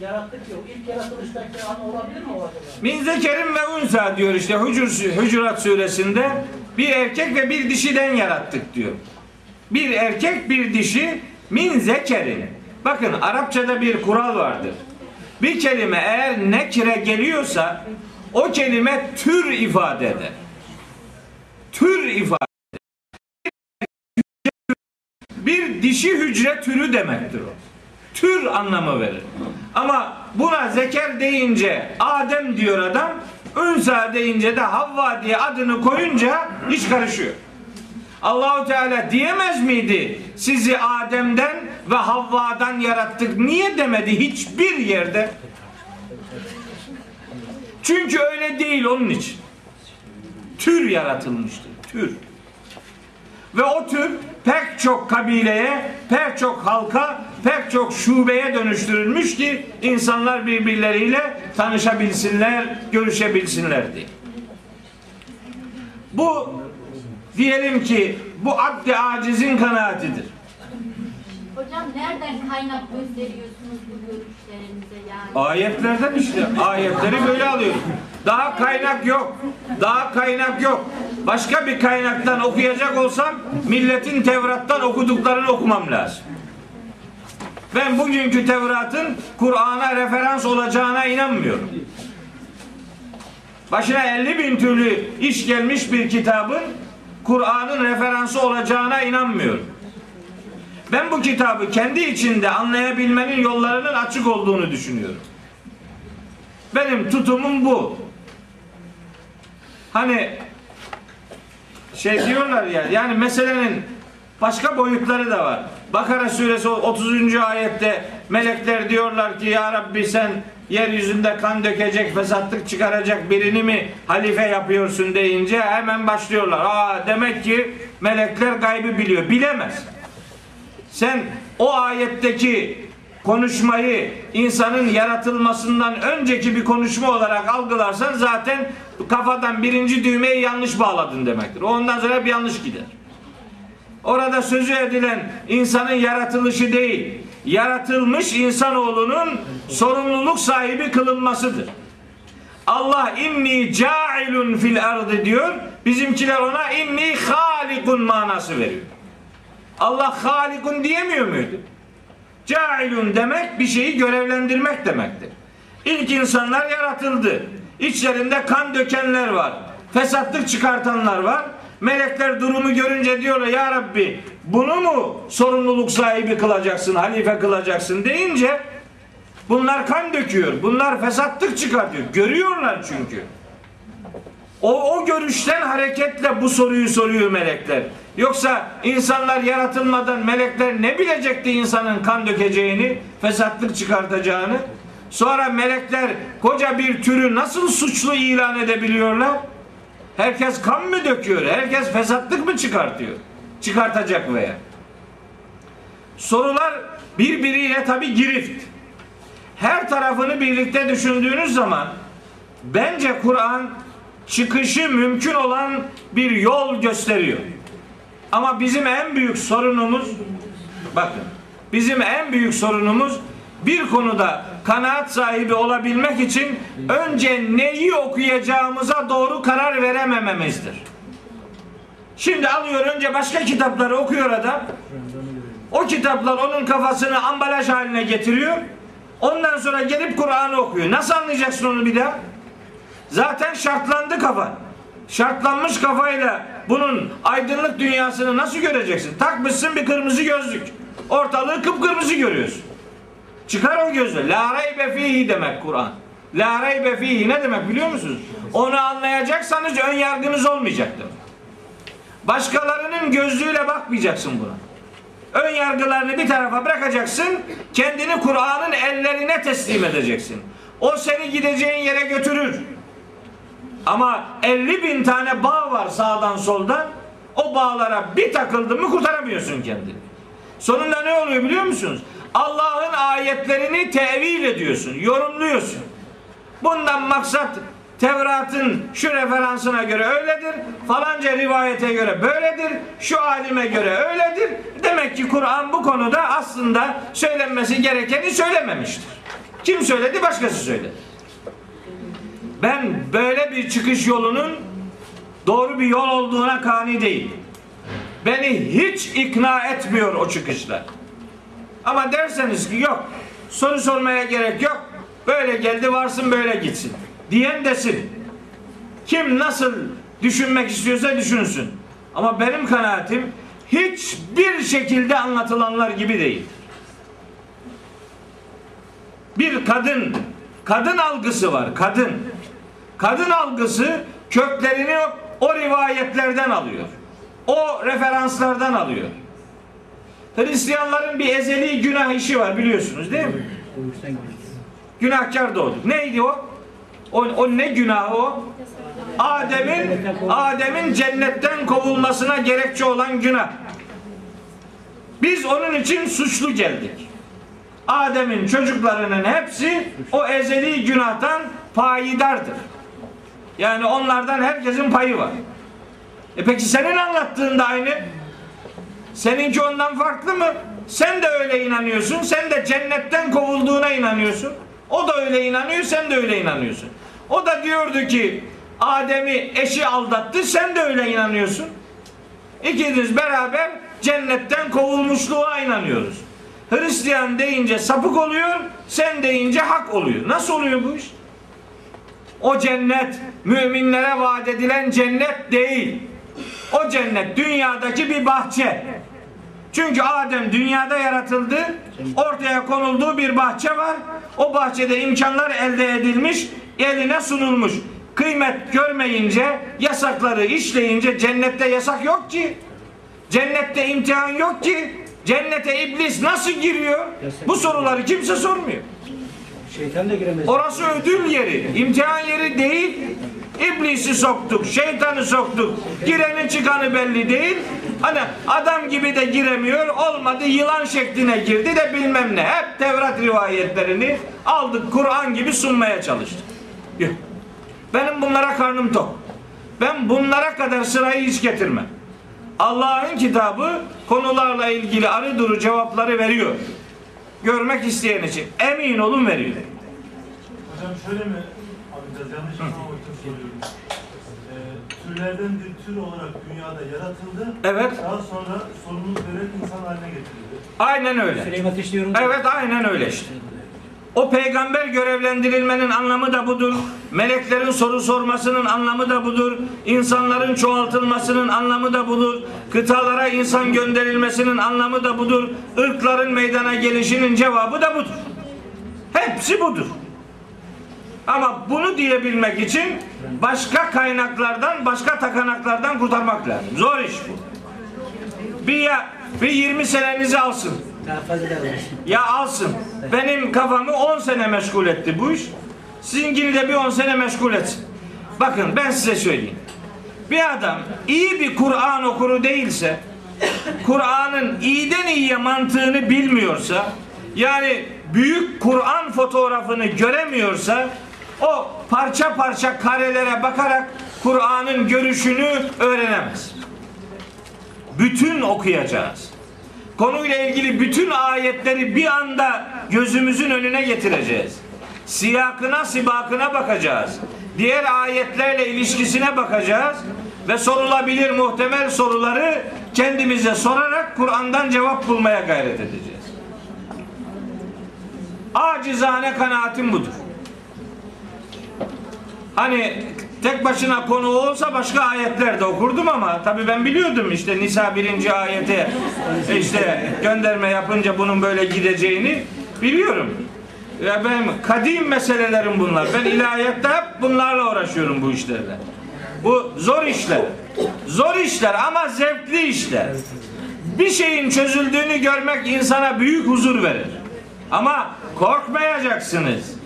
yarattık yok. İlk yaratılıştaki an olabilir mi o acaba? Min ve unsa diyor işte Hucur, Hucurat suresinde bir erkek ve bir dişiden yarattık diyor. Bir erkek bir dişi min zekerin. Bakın Arapçada bir kural vardır. Bir kelime eğer nekire geliyorsa o kelime tür ifade eder. Tür ifade bir dişi hücre türü demektir o. Tür anlamı verir. Ama buna zeker deyince Adem diyor adam, Ünsa deyince de Havva diye adını koyunca iş karışıyor. Allahu Teala diyemez miydi sizi Adem'den ve Havva'dan yarattık? Niye demedi hiçbir yerde? Çünkü öyle değil onun için. Tür yaratılmıştır. Tür. Ve o tür pek çok kabileye, pek çok halka, pek çok şubeye dönüştürülmüş ki insanlar birbirleriyle tanışabilsinler, görüşebilsinler diye. Bu diyelim ki bu abd acizin kanaatidir. Hocam nereden kaynak gösteriyorsunuz bu görüşlerinize yani? Ayetlerden işte. Ayetleri böyle alıyoruz. Daha kaynak yok. Daha kaynak yok. Başka bir kaynaktan okuyacak olsam milletin Tevrat'tan okuduklarını okumam lazım. Ben bugünkü Tevrat'ın Kur'an'a referans olacağına inanmıyorum. Başına 50 bin türlü iş gelmiş bir kitabın Kur'an'ın referansı olacağına inanmıyorum. Ben bu kitabı kendi içinde anlayabilmenin yollarının açık olduğunu düşünüyorum. Benim tutumum bu. Hani şey diyorlar ya yani meselenin başka boyutları da var. Bakara suresi 30. ayette melekler diyorlar ki ya Rabbi sen yeryüzünde kan dökecek, fesatlık çıkaracak birini mi halife yapıyorsun deyince hemen başlıyorlar. Aa demek ki melekler gaybı biliyor. Bilemez. Sen o ayetteki konuşmayı insanın yaratılmasından önceki bir konuşma olarak algılarsan zaten kafadan birinci düğmeyi yanlış bağladın demektir. Ondan sonra hep yanlış gider. Orada sözü edilen insanın yaratılışı değil, yaratılmış insanoğlunun sorumluluk sahibi kılınmasıdır. Allah inni cailun fil ardı diyor. Bizimkiler ona inni halikun manası veriyor. Allah halikun diyemiyor muydu? Cailun demek bir şeyi görevlendirmek demektir. İlk insanlar yaratıldı. İçlerinde kan dökenler var. Fesatlık çıkartanlar var. Melekler durumu görünce diyorlar ya Rabbi bunu mu sorumluluk sahibi kılacaksın, halife kılacaksın deyince bunlar kan döküyor. Bunlar fesatlık çıkartıyor. Görüyorlar çünkü. O, o görüşten hareketle bu soruyu soruyor melekler. Yoksa insanlar yaratılmadan melekler ne bilecekti insanın kan dökeceğini, fesatlık çıkartacağını? Sonra melekler koca bir türü nasıl suçlu ilan edebiliyorlar? Herkes kan mı döküyor? Herkes fesatlık mı çıkartıyor? Çıkartacak veya. Sorular birbiriyle tabi girift. Her tarafını birlikte düşündüğünüz zaman bence Kur'an çıkışı mümkün olan bir yol gösteriyor. Ama bizim en büyük sorunumuz bakın bizim en büyük sorunumuz bir konuda kanaat sahibi olabilmek için önce neyi okuyacağımıza doğru karar veremememizdir. Şimdi alıyor önce başka kitapları okuyor adam. O kitaplar onun kafasını ambalaj haline getiriyor. Ondan sonra gelip Kur'an'ı okuyor. Nasıl anlayacaksın onu bir daha? Zaten şartlandı kafa. Şartlanmış kafayla bunun aydınlık dünyasını nasıl göreceksin? Takmışsın bir kırmızı gözlük. Ortalığı kıpkırmızı görüyorsun. Çıkar o gözü. La raybe fihi demek Kur'an. La raybe fihi ne demek biliyor musunuz? Onu anlayacaksanız ön yargınız olmayacaktır. Başkalarının gözlüğüyle bakmayacaksın buna. Ön yargılarını bir tarafa bırakacaksın. Kendini Kur'an'ın ellerine teslim edeceksin. O seni gideceğin yere götürür. Ama 50 bin tane bağ var sağdan soldan. O bağlara bir takıldın mı kurtaramıyorsun kendini. Sonunda ne oluyor biliyor musunuz? Allah'ın ayetlerini tevil ediyorsun, yorumluyorsun. Bundan maksat Tevrat'ın şu referansına göre öyledir, falanca rivayete göre böyledir, şu alime göre öyledir. Demek ki Kur'an bu konuda aslında söylenmesi gerekeni söylememiştir. Kim söyledi? Başkası söyledi. Ben böyle bir çıkış yolunun doğru bir yol olduğuna kani değil. Beni hiç ikna etmiyor o çıkışlar. Ama derseniz ki yok, soru sormaya gerek yok, böyle geldi varsın böyle gitsin. Diyen desin. Kim nasıl düşünmek istiyorsa düşünsün. Ama benim kanaatim hiçbir şekilde anlatılanlar gibi değil. Bir kadın, kadın algısı var, kadın. Kadın algısı köklerini o rivayetlerden alıyor. O referanslardan alıyor. Hristiyanların bir ezeli günah işi var biliyorsunuz değil mi? Günahkar doğduk. Neydi o? O, o ne günahı o? Adem'in Adem'in cennetten kovulmasına gerekçe olan günah. Biz onun için suçlu geldik. Adem'in çocuklarının hepsi o ezeli günahtan payidardır. Yani onlardan herkesin payı var. E peki senin anlattığın da aynı. Seninki ondan farklı mı? Sen de öyle inanıyorsun. Sen de cennetten kovulduğuna inanıyorsun. O da öyle inanıyor, sen de öyle inanıyorsun. O da diyordu ki Adem'i eşi aldattı, sen de öyle inanıyorsun. İkiniz beraber cennetten kovulmuşluğa inanıyoruz. Hristiyan deyince sapık oluyor, sen deyince hak oluyor. Nasıl oluyor bu iş? O cennet müminlere vaat edilen cennet değil. O cennet dünyadaki bir bahçe. Çünkü Adem dünyada yaratıldı. Ortaya konulduğu bir bahçe var. O bahçede imkanlar elde edilmiş, eline sunulmuş. Kıymet görmeyince, yasakları işleyince cennette yasak yok ki. Cennette imtihan yok ki. Cennete iblis nasıl giriyor? Bu soruları kimse sormuyor. Şeytan da giremez. Orası ödül yeri, imtihan yeri değil. İblisi soktuk, şeytanı soktuk. Girenin çıkanı belli değil. Hani adam gibi de giremiyor, olmadı yılan şekline girdi de bilmem ne. Hep Tevrat rivayetlerini aldık Kur'an gibi sunmaya çalıştık. Benim bunlara karnım tok. Ben bunlara kadar sırayı hiç getirmem. Allah'ın kitabı konularla ilgili arı duru cevapları veriyor. Görmek isteyen için. Emin olun veriyor. Hocam şöyle mi anlayacağız? Yanlış anlamak için soruyorum. Ee, türlerden bir tür olarak dünyada yaratıldı. Evet. Daha sonra sorumluluk vererek insan haline getirildi. Aynen öyle. Süleyman ateşliyorum. Evet aynen öyle işte. O peygamber görevlendirilmenin anlamı da budur. Meleklerin soru sormasının anlamı da budur. İnsanların çoğaltılmasının anlamı da budur. Kıtalara insan gönderilmesinin anlamı da budur. Irkların meydana gelişinin cevabı da budur. Hepsi budur. Ama bunu diyebilmek için başka kaynaklardan, başka takanaklardan kurtarmak lazım. Zor iş bu. Bir ya bir 20 senenizi alsın. Ya alsın. Benim kafamı 10 sene meşgul etti bu iş. Sizinkini de bir 10 sene meşgul etsin. Bakın ben size söyleyeyim. Bir adam iyi bir Kur'an okuru değilse, Kur'an'ın iyiden iyiye mantığını bilmiyorsa, yani büyük Kur'an fotoğrafını göremiyorsa, o parça parça karelere bakarak Kur'an'ın görüşünü öğrenemez. Bütün okuyacağız konuyla ilgili bütün ayetleri bir anda gözümüzün önüne getireceğiz. Siyakına, sibakına bakacağız. Diğer ayetlerle ilişkisine bakacağız ve sorulabilir muhtemel soruları kendimize sorarak Kur'an'dan cevap bulmaya gayret edeceğiz. Acizane kanaatim budur. Hani tek başına konu olsa başka ayetler de okurdum ama tabi ben biliyordum işte Nisa birinci ayete işte gönderme yapınca bunun böyle gideceğini biliyorum. Ya benim kadim meselelerim bunlar. Ben ilahiyette hep bunlarla uğraşıyorum bu işlerle. Bu zor işler. Zor işler ama zevkli işler. Bir şeyin çözüldüğünü görmek insana büyük huzur verir. Ama korkmayacaksınız.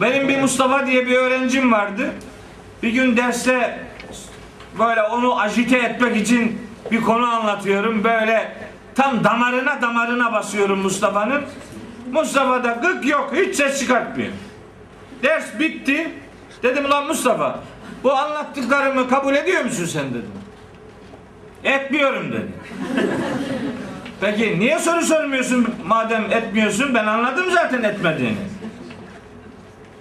Benim bir Mustafa diye bir öğrencim vardı. Bir gün derste böyle onu ajite etmek için bir konu anlatıyorum. Böyle tam damarına damarına basıyorum Mustafa'nın. Mustafa da gık yok hiç ses çıkartmıyor. Ders bitti. Dedim lan Mustafa bu anlattıklarımı kabul ediyor musun sen dedim. Etmiyorum dedi. Peki niye soru sormuyorsun madem etmiyorsun? Ben anladım zaten etmediğini.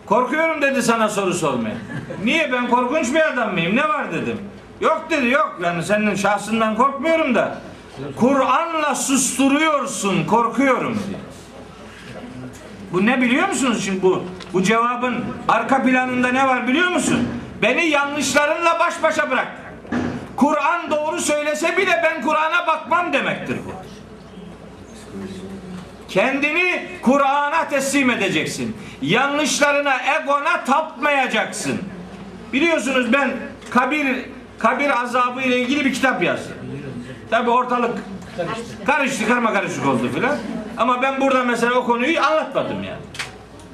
Korkuyorum dedi sana soru sormaya. Niye ben korkunç bir adam mıyım? Ne var dedim. Yok dedi yok yani senin şahsından korkmuyorum da Kur'an'la susturuyorsun korkuyorum diyor. Bu ne biliyor musunuz şimdi bu? Bu cevabın arka planında ne var biliyor musun? Beni yanlışlarınla baş başa bırak. Kur'an doğru söylese bile ben Kur'an'a bakmam demektir bu. Kendini Kur'an'a teslim edeceksin. Yanlışlarına, egona tapmayacaksın. Biliyorsunuz ben kabir kabir azabı ile ilgili bir kitap yazdım. Tabi ortalık karıştı, karma karışık oldu filan. Ama ben burada mesela o konuyu anlatmadım yani.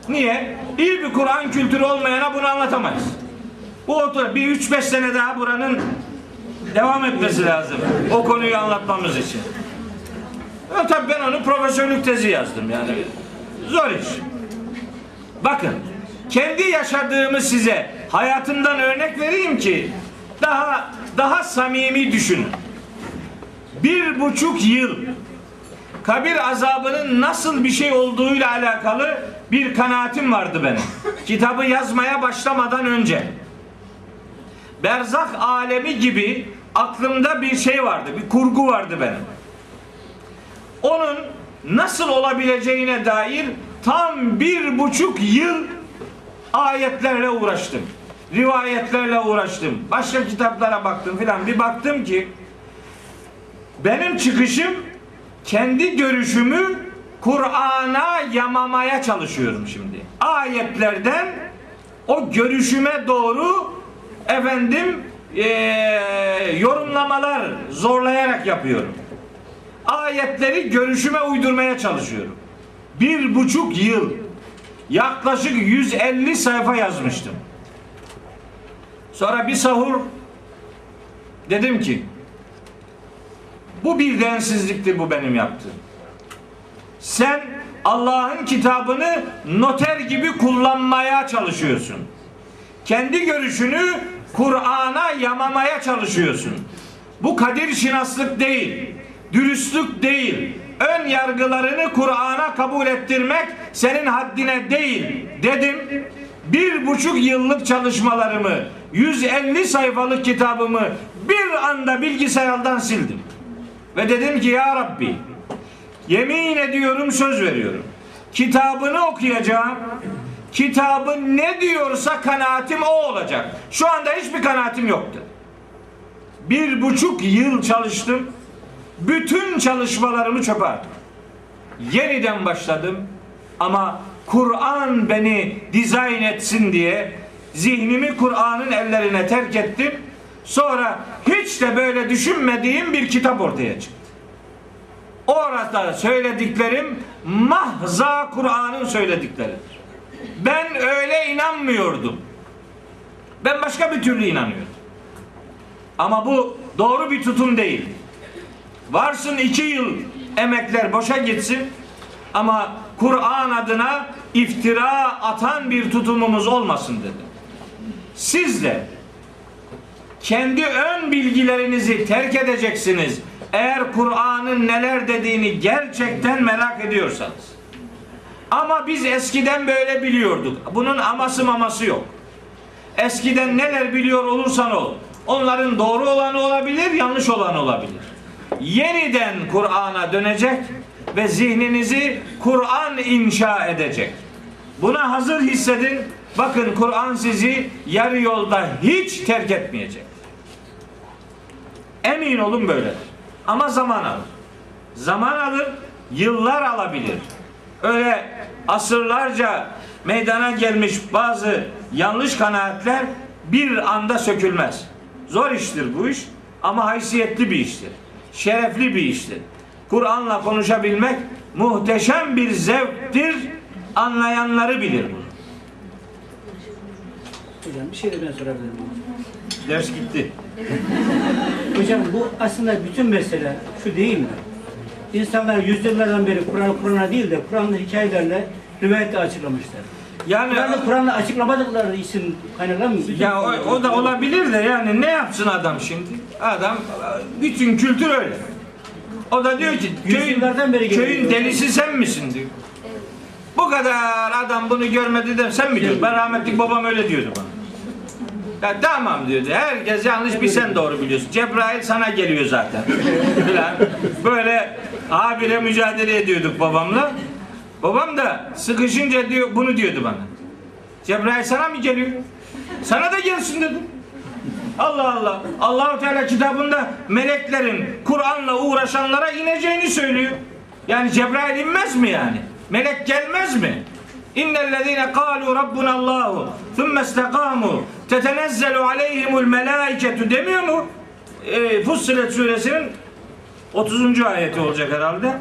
Niye? İyi bir Kur'an kültürü olmayana bunu anlatamayız. Bu otur bir 3-5 sene daha buranın devam etmesi lazım. O konuyu anlatmamız için. Ya tabii ben onu profesörlük tezi yazdım yani. Zor iş. Bakın kendi yaşadığımı size hayatımdan örnek vereyim ki daha daha samimi düşünün. Bir buçuk yıl kabir azabının nasıl bir şey olduğuyla alakalı bir kanaatim vardı benim. Kitabı yazmaya başlamadan önce. Berzak alemi gibi aklımda bir şey vardı, bir kurgu vardı benim. Onun nasıl olabileceğine dair tam bir buçuk yıl ayetlerle uğraştım. Rivayetlerle uğraştım. Başka kitaplara baktım filan. Bir baktım ki benim çıkışım kendi görüşümü Kur'an'a yamamaya çalışıyorum şimdi. Ayetlerden o görüşüme doğru efendim eee, yorumlamalar zorlayarak yapıyorum. Ayetleri görüşüme uydurmaya çalışıyorum. Bir buçuk yıl yaklaşık 150 sayfa yazmıştım. Sonra bir sahur dedim ki bu bir densizliktir bu benim yaptığım. Sen Allah'ın kitabını noter gibi kullanmaya çalışıyorsun. Kendi görüşünü Kur'an'a yamamaya çalışıyorsun. Bu kadir şinaslık değil, dürüstlük değil. Ön yargılarını Kur'an'a kabul ettirmek senin haddine değil dedim. Bir buçuk yıllık çalışmalarımı, 150 sayfalık kitabımı bir anda bilgisayardan sildim. Ve dedim ki ya Rabbi yemin ediyorum söz veriyorum. Kitabını okuyacağım. Kitabı ne diyorsa kanaatim o olacak. Şu anda hiçbir kanaatim yoktu. Bir buçuk yıl çalıştım. Bütün çalışmalarımı çöpe attım. Yeniden başladım. Ama Kur'an beni dizayn etsin diye zihnimi Kur'an'ın ellerine terk ettim. Sonra hiç de böyle düşünmediğim bir kitap ortaya çıktı. Orada söylediklerim mahza Kur'an'ın söyledikleridir. Ben öyle inanmıyordum. Ben başka bir türlü inanıyordum. Ama bu doğru bir tutum değil. Varsın iki yıl emekler boşa gitsin ama Kur'an adına iftira atan bir tutumumuz olmasın dedi. Siz de kendi ön bilgilerinizi terk edeceksiniz. Eğer Kur'an'ın neler dediğini gerçekten merak ediyorsanız. Ama biz eskiden böyle biliyorduk. Bunun aması maması yok. Eskiden neler biliyor olursan ol. Onların doğru olanı olabilir, yanlış olanı olabilir. Yeniden Kur'an'a dönecek ve zihninizi Kur'an inşa edecek. Buna hazır hissedin. Bakın Kur'an sizi yarı yolda hiç terk etmeyecek. Emin olun böyledir. Ama zaman alır. Zaman alır, yıllar alabilir. Öyle asırlarca meydana gelmiş bazı yanlış kanaatler bir anda sökülmez. Zor iştir bu iş ama haysiyetli bir iştir. Şerefli bir iştir. Kur'an'la konuşabilmek muhteşem bir zevktir. Anlayanları bilir bunu. Hocam bir şey de ben sorabilir miyim? Ders gitti. Hocam bu aslında bütün mesele şu değil mi? insanlar yüzyıllardan beri Kur'an Kur'an'a değil de Kur'an'ın hikayelerle rivayetle açıklamışlar. Yani Kur'an'ı Kur'an'la açıklamadıkları isim kaynaklar mı? ya o, o da olabilir de yani ne yapsın adam şimdi? Adam bütün kültür öyle. O da diyor ki köyün, Yüzyıllardan beri geliyor. köyün delisi sen misin diyor. Bu kadar adam bunu görmedi de sen mi diyorsun? Ben rahmetli babam öyle diyordu bana. Ya tamam diyordu. Herkes yanlış bir sen doğru biliyorsun. Cebrail sana geliyor zaten. *laughs* Falan. Böyle abire mücadele ediyorduk babamla. Babam da sıkışınca diyor bunu diyordu bana. Cebrail sana mı geliyor? Sana da gelsin dedim. Allah Allah. Allahu Teala kitabında meleklerin Kur'an'la uğraşanlara ineceğini söylüyor. Yani Cebrail inmez mi yani? Melek gelmez mi? İnnellezîne kâlû rabbuna Allahu thumme istekâmû tetenezzelu aleyhimul melâiketu demiyor mu? E, Fussilet suresinin 30. ayeti olacak herhalde.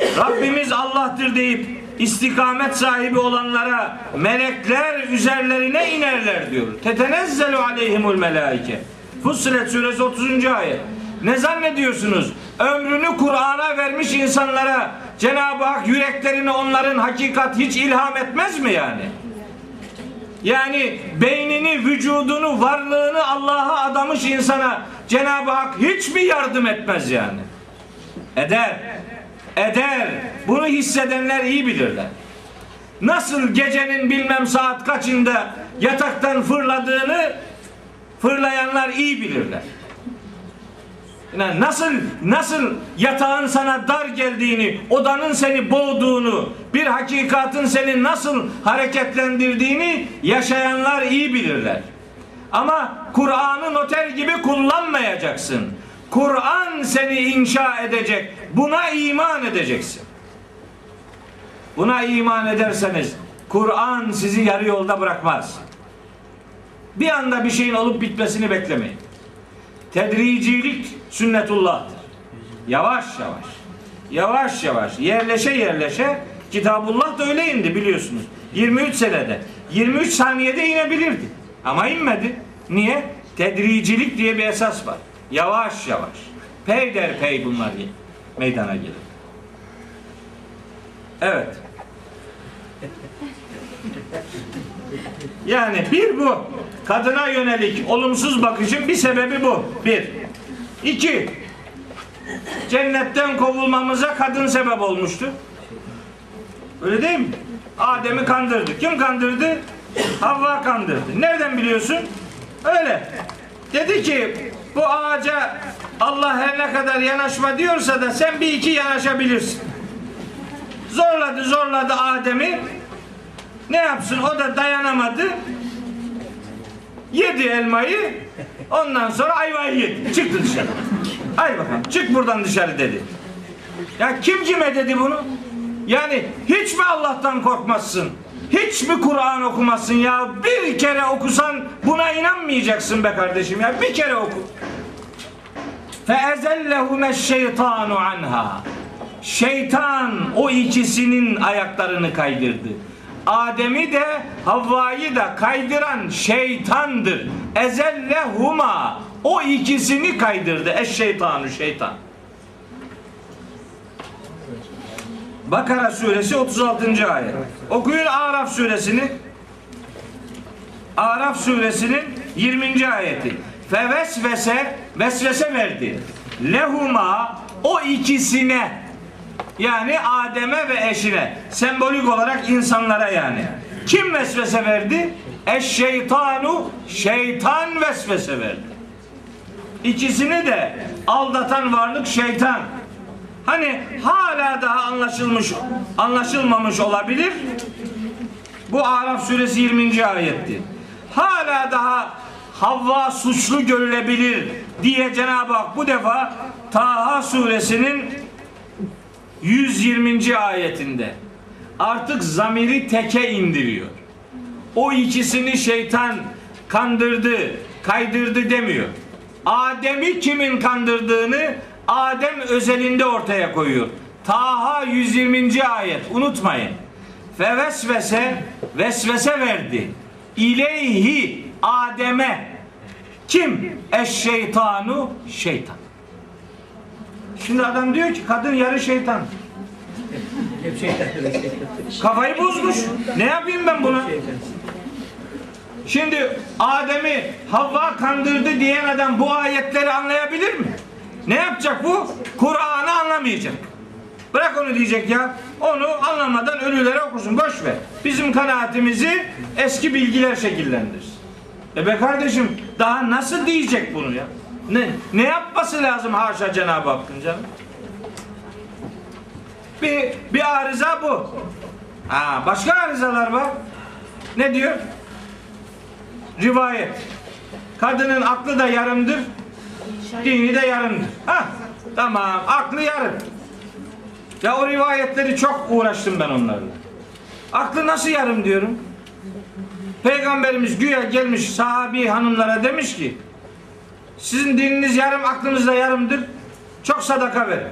Rabbimiz Allah'tır deyip istikamet sahibi olanlara melekler üzerlerine inerler diyor. Tetenezzelu aleyhimul melaike. Fussilet suresi 30. ayet. Ne zannediyorsunuz? Ömrünü Kur'an'a vermiş insanlara Cenab-ı Hak yüreklerini onların hakikat hiç ilham etmez mi yani? Yani beynini, vücudunu, varlığını Allah'a adamış insana Cenab-ı Hak hiç mi yardım etmez yani? Eder. Eder. Bunu hissedenler iyi bilirler. Nasıl gecenin bilmem saat kaçında yataktan fırladığını fırlayanlar iyi bilirler. Yani nasıl nasıl yatağın sana dar geldiğini, odanın seni boğduğunu, bir hakikatın seni nasıl hareketlendirdiğini yaşayanlar iyi bilirler. Ama Kur'an'ı noter gibi kullanmayacaksın. Kur'an seni inşa edecek. Buna iman edeceksin. Buna iman ederseniz Kur'an sizi yarı yolda bırakmaz. Bir anda bir şeyin olup bitmesini beklemeyin. Tedricilik sünnetullah'tır. Yavaş yavaş. Yavaş yavaş. Yerleşe yerleşe Kitabullah da öyle indi biliyorsunuz. 23 senede. 23 saniyede inebilirdi. Ama inmedi. Niye? Tedricilik diye bir esas var. Yavaş yavaş. Pey der pey bunlar meydana gelir. Evet. Yani bir bu. Kadına yönelik olumsuz bakışın bir sebebi bu. Bir. İki. Cennetten kovulmamıza kadın sebep olmuştu. Öyle değil mi? Adem'i kandırdı. Kim kandırdı? Havva kandırdı. Nereden biliyorsun? Öyle. Dedi ki bu ağaca Allah her ne kadar yanaşma diyorsa da sen bir iki yanaşabilirsin. Zorladı zorladı Adem'i. Ne yapsın? O da dayanamadı. Yedi elmayı. Ondan sonra ayvayı yedi. Çıktı dışarı. Ay bakalım çık buradan dışarı dedi. Ya kim kime dedi bunu? Yani hiç mi Allah'tan korkmazsın? Hiç mi Kur'an okumazsın ya? Bir kere okusan buna inanmayacaksın be kardeşim ya. Bir kere oku fe ezellehune şeytanu anha şeytan o ikisinin ayaklarını kaydırdı Adem'i de Havva'yı da kaydıran şeytandır ezellehuma o ikisini kaydırdı eş şeytanu şeytan Bakara suresi 36. ayet. Okuyun Araf suresini. Araf suresinin 20. ayeti. Fevesvese vesvese verdi. Lehuma o ikisine yani Adem'e ve eşine sembolik olarak insanlara yani. Kim vesvese verdi? Eş şeytanu şeytan vesvese verdi. İkisini de aldatan varlık şeytan. Hani hala daha anlaşılmış anlaşılmamış olabilir. Bu Araf suresi 20. ayetti. Hala daha Havva suçlu görülebilir diye Cenab-ı Hak bu defa Taha suresinin 120. ayetinde artık zamiri teke indiriyor. O ikisini şeytan kandırdı, kaydırdı demiyor. Adem'i kimin kandırdığını Adem özelinde ortaya koyuyor. Taha 120. ayet unutmayın. Fevesvese vesvese verdi. İleyhi Adem'e kim? Eş şeytanu şeytan. Şimdi adam diyor ki kadın yarı şeytan. Hep şeytan. şeytan. Kafayı bozmuş. Ne yapayım ben buna? Şimdi Adem'i Havva kandırdı diyen adam bu ayetleri anlayabilir mi? Ne yapacak bu? Kur'an'ı anlamayacak. Bırak onu diyecek ya. Onu anlamadan ölülere okusun. Boş ver. Bizim kanaatimizi eski bilgiler şekillendirsin. E be kardeşim daha nasıl diyecek bunu ya? Ne, ne yapması lazım haşa Cenab-ı Hakk'ın canım? Bir, bir arıza bu. Ha, başka arızalar var. Ne diyor? Rivayet. Kadının aklı da yarımdır, dini de yarımdır. Ha, tamam, aklı yarım. Ya o rivayetleri çok uğraştım ben onlarla. Aklı nasıl yarım diyorum. Peygamberimiz güya gelmiş sahabi hanımlara demiş ki sizin dininiz yarım, aklınız da yarımdır. Çok sadaka verin.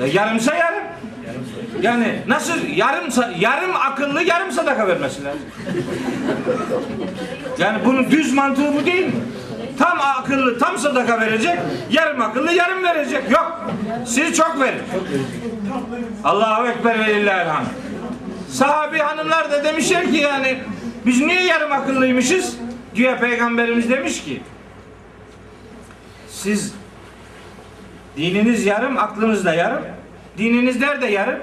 Ya yarımsa yarım. Yani nasıl yarım yarım akıllı yarım sadaka vermesi lazım. Yani bunun düz mantığı bu değil mi? Tam akıllı tam sadaka verecek, yarım akıllı yarım verecek. Yok. Siz çok verin. Allahu ekber ve lillahi'l hamd. Sahabi hanımlar da demişler ki yani biz niye yarım akıllıymışız? Güya peygamberimiz demiş ki siz dininiz yarım, aklınız da yarım. Dininiz nerede yarım?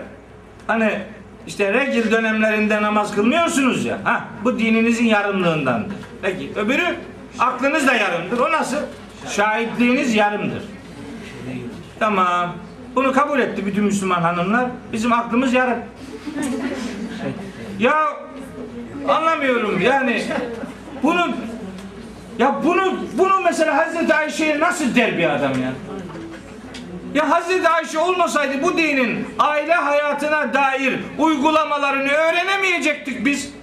Hani işte regil dönemlerinde namaz kılmıyorsunuz ya. Ha, bu dininizin yarımlığındandır. Peki öbürü aklınız da yarımdır. O nasıl? Şahitliğiniz yarımdır. Tamam. Bunu kabul etti bütün Müslüman hanımlar. Bizim aklımız yarım. Ya anlamıyorum yani bunu ya bunu bunu mesela Hazreti Ayşe'ye nasıl der bir adam ya? Ya Hazreti Ayşe olmasaydı bu dinin aile hayatına dair uygulamalarını öğrenemeyecektik biz.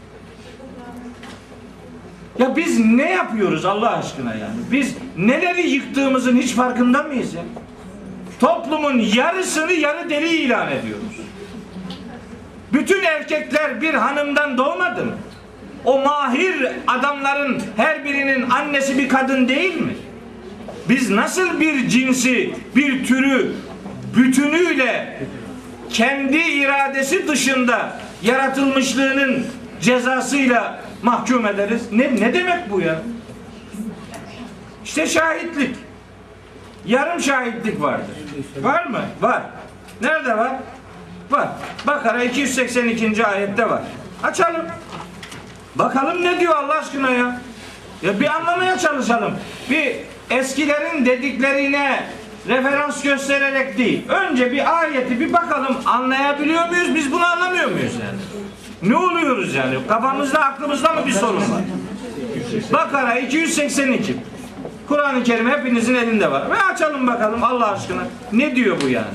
Ya biz ne yapıyoruz Allah aşkına yani? Biz neleri yıktığımızın hiç farkında mıyız ya? Toplumun yarısını yarı deli ilan ediyoruz. Bütün erkekler bir hanımdan doğmadı mı? O mahir adamların her birinin annesi bir kadın değil mi? Biz nasıl bir cinsi, bir türü bütünüyle kendi iradesi dışında yaratılmışlığının cezasıyla mahkum ederiz? Ne, ne demek bu ya? İşte şahitlik. Yarım şahitlik vardır. Var mı? Var. Nerede var? Var. Bakara 282. ayette var. Açalım. Bakalım ne diyor Allah aşkına ya? Ya bir anlamaya çalışalım. Bir eskilerin dediklerine referans göstererek değil. Önce bir ayeti bir bakalım anlayabiliyor muyuz? Biz bunu anlamıyor muyuz yani? Ne oluyoruz yani? Kafamızda aklımızda mı bir sorun var? Bakara 282. Kur'an-ı Kerim hepinizin elinde var. Ve açalım bakalım Allah aşkına. Ne diyor bu yani?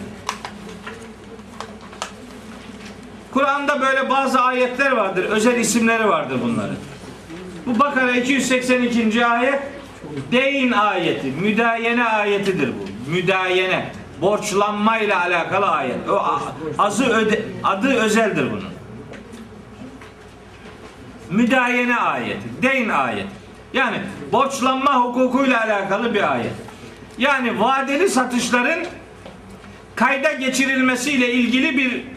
Kur'an'da böyle bazı ayetler vardır. Özel isimleri vardır bunların. Bu Bakara 282. ayet Deyin ayeti, müdayene ayetidir bu. Müdayene, borçlanma ile alakalı ayet. O azı öde, adı özeldir bunun. Müdayene ayeti, deyin ayeti. Yani borçlanma hukukuyla alakalı bir ayet. Yani vadeli satışların kayda geçirilmesiyle ilgili bir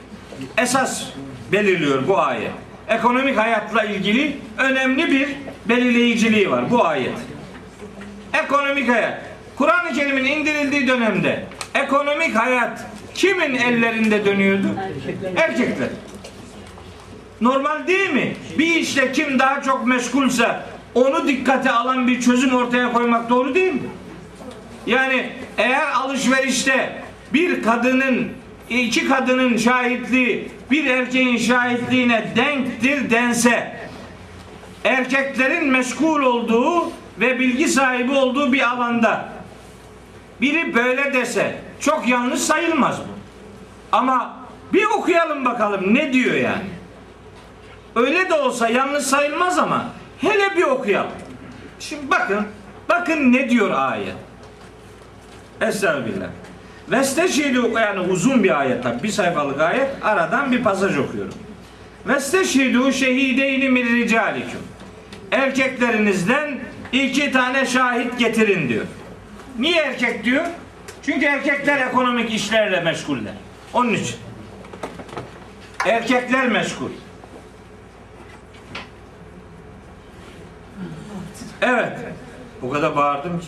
esas belirliyor bu ayet. Ekonomik hayatla ilgili önemli bir belirleyiciliği var bu ayet. Ekonomik hayat. Kur'an-ı Kerim'in indirildiği dönemde ekonomik hayat kimin ellerinde dönüyordu? Erkekler. Normal değil mi? Bir işle kim daha çok meşgulse onu dikkate alan bir çözüm ortaya koymak doğru değil mi? Yani eğer alışverişte bir kadının iki kadının şahitliği bir erkeğin şahitliğine denktir dense erkeklerin meşgul olduğu ve bilgi sahibi olduğu bir alanda biri böyle dese çok yanlış sayılmaz bu. Ama bir okuyalım bakalım ne diyor yani. Öyle de olsa yanlış sayılmaz ama hele bir okuyalım. Şimdi bakın, bakın ne diyor ayet. Estağfirullah. Vesteşhidu yani uzun bir ayet tabi bir sayfalık ayet aradan bir pasaj okuyorum. Vesteşhidu şehideyni min ricalikum. Erkeklerinizden iki tane şahit getirin diyor. Niye erkek diyor? Çünkü erkekler ekonomik işlerle meşguller. Onun için. Erkekler meşgul. Evet. O kadar bağırdım ki.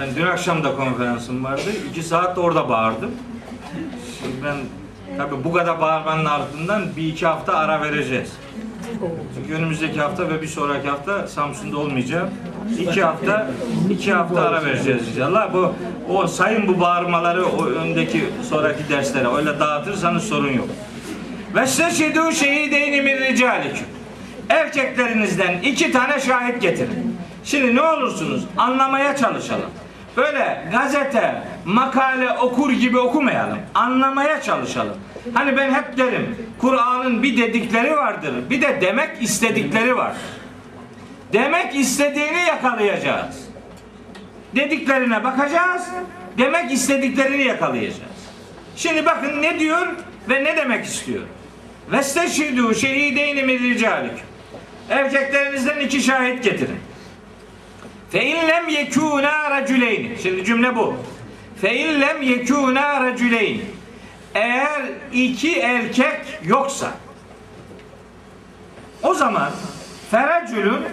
Ben dün akşam da konferansım vardı. iki saat de orada bağırdım. Şimdi ben tabii bu kadar bağırmanın ardından bir iki hafta ara vereceğiz. Çünkü önümüzdeki hafta ve bir sonraki hafta Samsun'da olmayacağım. İki hafta, iki hafta ara vereceğiz inşallah. Bu o sayın bu bağırmaları o öndeki sonraki derslere öyle dağıtırsanız sorun yok. Ve seçidû şehideyni min ricalikum. Erkeklerinizden iki tane şahit getirin. Şimdi ne olursunuz anlamaya çalışalım. Böyle gazete, makale okur gibi okumayalım. Anlamaya çalışalım. Hani ben hep derim Kur'an'ın bir dedikleri vardır. Bir de demek istedikleri var. Demek istediğini yakalayacağız. Dediklerine bakacağız. Demek istediklerini yakalayacağız. Şimdi bakın ne diyor ve ne demek istiyor. Vesteşhidû şehideyni min. Erkeklerinizden iki şahit getirin. Fe in lem yekûnâ racüleyni. Şimdi cümle bu. Fe in lem yekûnâ racüleyni. Eğer iki erkek yoksa o zaman feracülün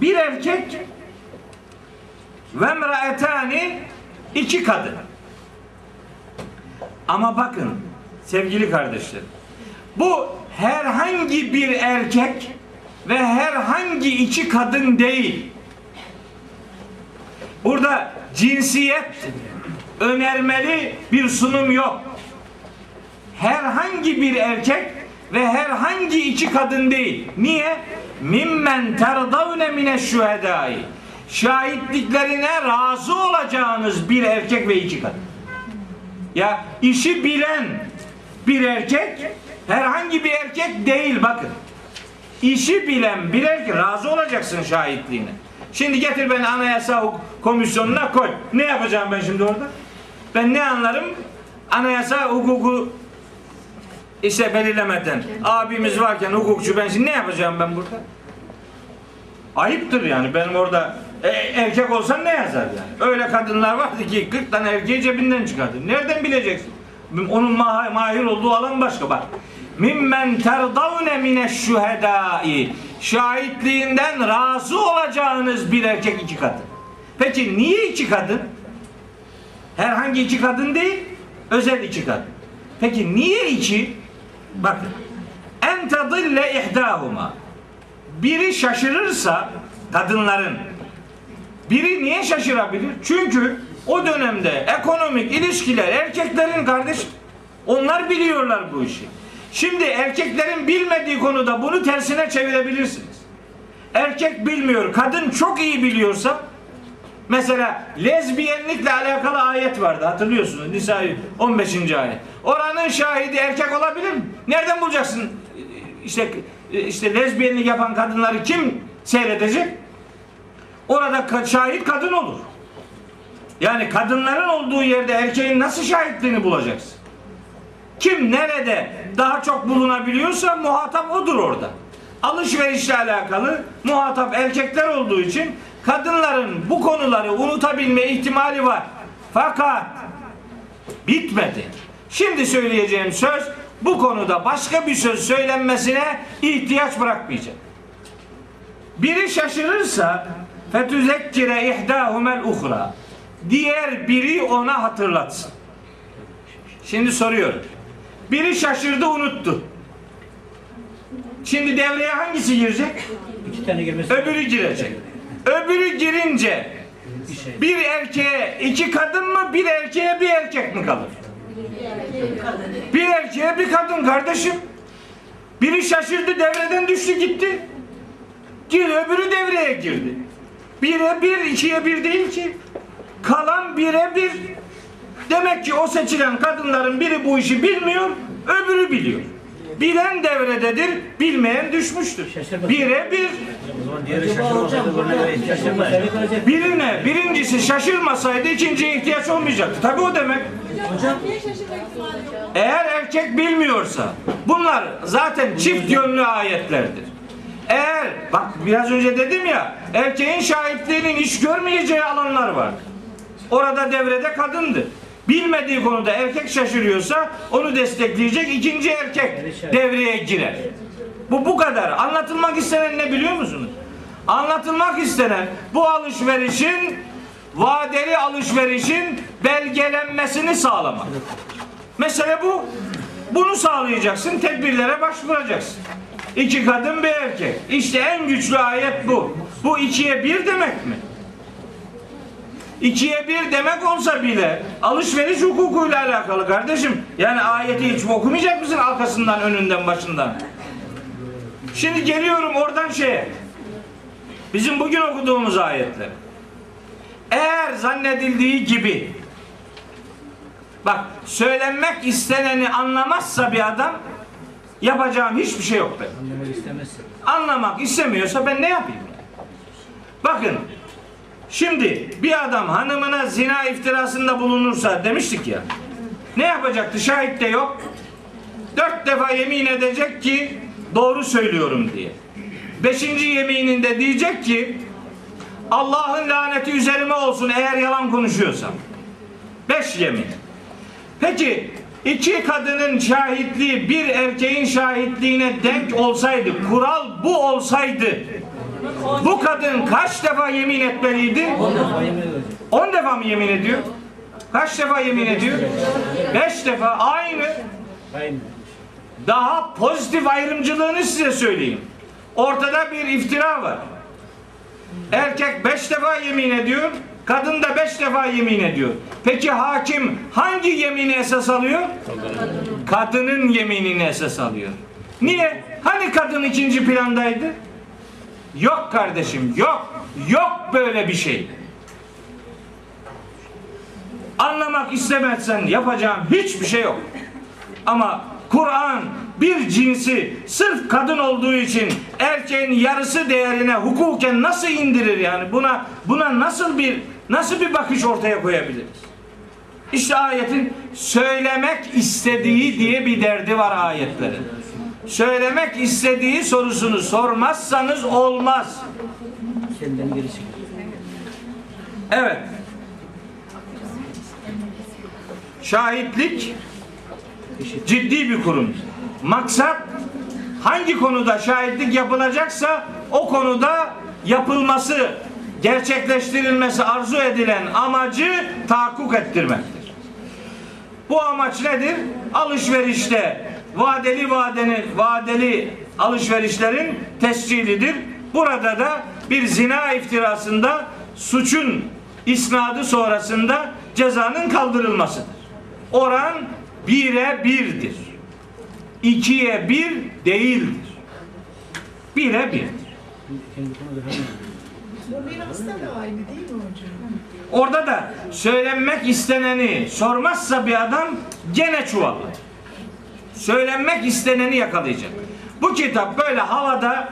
bir erkek ve emraetani iki kadın. Ama bakın sevgili kardeşlerim bu herhangi bir erkek ve herhangi iki kadın değil. Burada cinsiyet önermeli bir sunum yok. Herhangi bir erkek ve herhangi iki kadın değil. Niye? Mimmen terdavne mine şühedai. Şahitliklerine razı olacağınız bir erkek ve iki kadın. Ya işi bilen bir erkek herhangi bir erkek değil bakın. İşi bilen bir erkek razı olacaksın şahitliğine. Şimdi getir beni anayasa komisyonuna koy. Ne yapacağım ben şimdi orada? Ben ne anlarım? Anayasa hukuku işte belirlemeden. Abimiz varken hukukçu ben şimdi ne yapacağım ben burada? Ayıptır yani benim orada e, erkek olsam ne yazar yani? Öyle kadınlar vardı ki 40 tane erkeği cebinden çıkardı. Nereden bileceksin? Onun ma- mahir olduğu alan başka bak. Mimmen terdavne mineş şühedai. Şahitliğinden razı olacağınız bir erkek iki kadın. Peki niye iki kadın? Herhangi iki kadın değil, özel iki kadın. Peki niye iki? Bakın. En tadille ihdahuma. Biri şaşırırsa kadınların biri niye şaşırabilir? Çünkü o dönemde ekonomik ilişkiler erkeklerin kardeş onlar biliyorlar bu işi. Şimdi erkeklerin bilmediği konuda bunu tersine çevirebilirsiniz. Erkek bilmiyor, kadın çok iyi biliyorsa mesela lezbiyenlikle alakalı ayet vardı hatırlıyorsunuz Nisa 15. ayet. Oranın şahidi erkek olabilir mi? Nereden bulacaksın? İşte işte lezbiyenlik yapan kadınları kim seyredecek? Orada şahit kadın olur. Yani kadınların olduğu yerde erkeğin nasıl şahitliğini bulacaksın? Kim nerede daha çok bulunabiliyorsa muhatap odur orada. Alışverişle alakalı muhatap erkekler olduğu için kadınların bu konuları unutabilme ihtimali var. Fakat bitmedi. Şimdi söyleyeceğim söz bu konuda başka bir söz söylenmesine ihtiyaç bırakmayacak. Biri şaşırırsa fetüzekkire ihdahumel uhra. Diğer biri ona hatırlatsın. Şimdi soruyorum. Biri şaşırdı unuttu. Şimdi devreye hangisi girecek? İki tane girmesi. Öbürü girecek. Öbürü girince bir erkeğe iki kadın mı bir erkeğe bir erkek mi kalır? Bir erkeğe bir kadın kardeşim. Biri şaşırdı devreden düştü gitti. Gir öbürü devreye girdi. Bire bir ikiye bir değil ki. Kalan bire bir. Demek ki o seçilen kadınların biri bu işi bilmiyor, öbürü biliyor. Bilen devrededir, bilmeyen düşmüştür. Bire bir. Birine, birincisi şaşırmasaydı ikinciye ihtiyaç olmayacaktı. Tabii o demek. Hocam? Eğer erkek bilmiyorsa bunlar zaten çift yönlü ayetlerdir. Eğer bak biraz önce dedim ya erkeğin şahitliğinin iş görmeyeceği alanlar var. Orada devrede kadındı. Bilmediği konuda erkek şaşırıyorsa onu destekleyecek ikinci erkek devreye girer. Bu bu kadar. Anlatılmak istenen ne biliyor musunuz? Anlatılmak istenen bu alışverişin vadeli alışverişin belgelenmesini sağlamak. Mesele bu. Bunu sağlayacaksın, tedbirlere başvuracaksın. İki kadın bir erkek. İşte en güçlü ayet bu. Bu ikiye bir demek mi? İkiye bir demek olsa bile alışveriş hukukuyla alakalı kardeşim. Yani ayeti hiç okumayacak mısın arkasından, önünden, başından? Şimdi geliyorum oradan şeye. Bizim bugün okuduğumuz ayetler. Eğer zannedildiği gibi bak söylenmek isteneni anlamazsa bir adam yapacağım hiçbir şey yok benim. Anlamak istemiyorsa ben ne yapayım? Bakın şimdi bir adam hanımına zina iftirasında bulunursa demiştik ya ne yapacaktı? Şahit de yok. Dört defa yemin edecek ki doğru söylüyorum diye. Beşinci yemininde diyecek ki Allah'ın laneti üzerime olsun eğer yalan konuşuyorsam. Beş yemin. Peki iki kadının şahitliği bir erkeğin şahitliğine denk olsaydı, kural bu olsaydı bu kadın kaç defa yemin etmeliydi? On defa mı yemin ediyor? Kaç defa yemin ediyor? Beş defa aynı. Aynı. Daha pozitif ayrımcılığını size söyleyeyim. Ortada bir iftira var. Erkek beş defa yemin ediyor, kadın da beş defa yemin ediyor. Peki hakim hangi yemini esas alıyor? Kadının yeminini esas alıyor. Niye? Hani kadın ikinci plandaydı? Yok kardeşim, yok. Yok böyle bir şey. Anlamak istemezsen yapacağım hiçbir şey yok. Ama Kur'an bir cinsi sırf kadın olduğu için erkeğin yarısı değerine hukuken nasıl indirir yani buna buna nasıl bir nasıl bir bakış ortaya koyabiliriz? İşte ayetin söylemek istediği diye bir derdi var ayetlerin. Söylemek istediği sorusunu sormazsanız olmaz. Kendinden geri. Evet. Şahitlik ciddi bir kurum. Maksat hangi konuda şahitlik yapılacaksa o konuda yapılması, gerçekleştirilmesi arzu edilen amacı tahakkuk ettirmektir. Bu amaç nedir? Alışverişte vadeli vadeni vadeli alışverişlerin tescilidir. Burada da bir zina iftirasında suçun isnadı sonrasında cezanın kaldırılmasıdır. Oran bire birdir. İkiye bir değildir. Bire birdir. Bu mirasta da aynı değil mi hocam? Orada da söylenmek isteneni sormazsa bir adam gene çuvallar. Söylenmek isteneni yakalayacak. Bu kitap böyle havada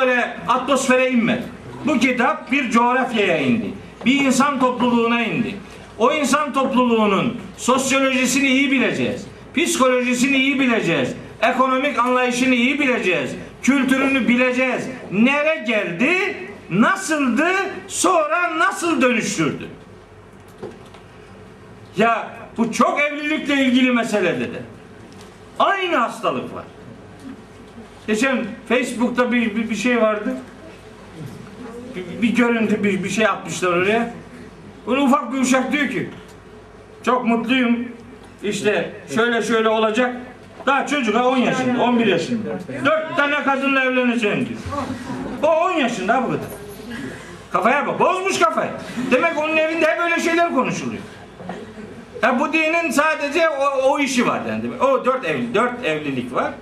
öyle atmosfere inmedi. Bu kitap bir coğrafyaya indi. Bir insan topluluğuna indi. O insan topluluğunun sosyolojisini iyi bileceğiz. Psikolojisini iyi bileceğiz. Ekonomik anlayışını iyi bileceğiz. Kültürünü bileceğiz. Nere geldi? Nasıldı? Sonra nasıl dönüştürdü? Ya bu çok evlilikle ilgili mesele dedi. Aynı hastalık var. Geçen Facebook'ta bir, bir, bir şey vardı. Bir, bir görüntü, bir, bir şey atmışlar oraya. Böyle ufak bir uşak diyor ki çok mutluyum. İşte şöyle şöyle olacak. Daha çocuk ha 10 yaşında, 11 yaşında. 4 tane kadınla evleneceğim diyor. O 10 yaşında bu kadar. Kafaya bak. Bozmuş kafayı. Demek onun evinde hep böyle şeyler konuşuluyor. Ya bu dinin sadece o, o işi var yani. O dört evli, dört evlilik var.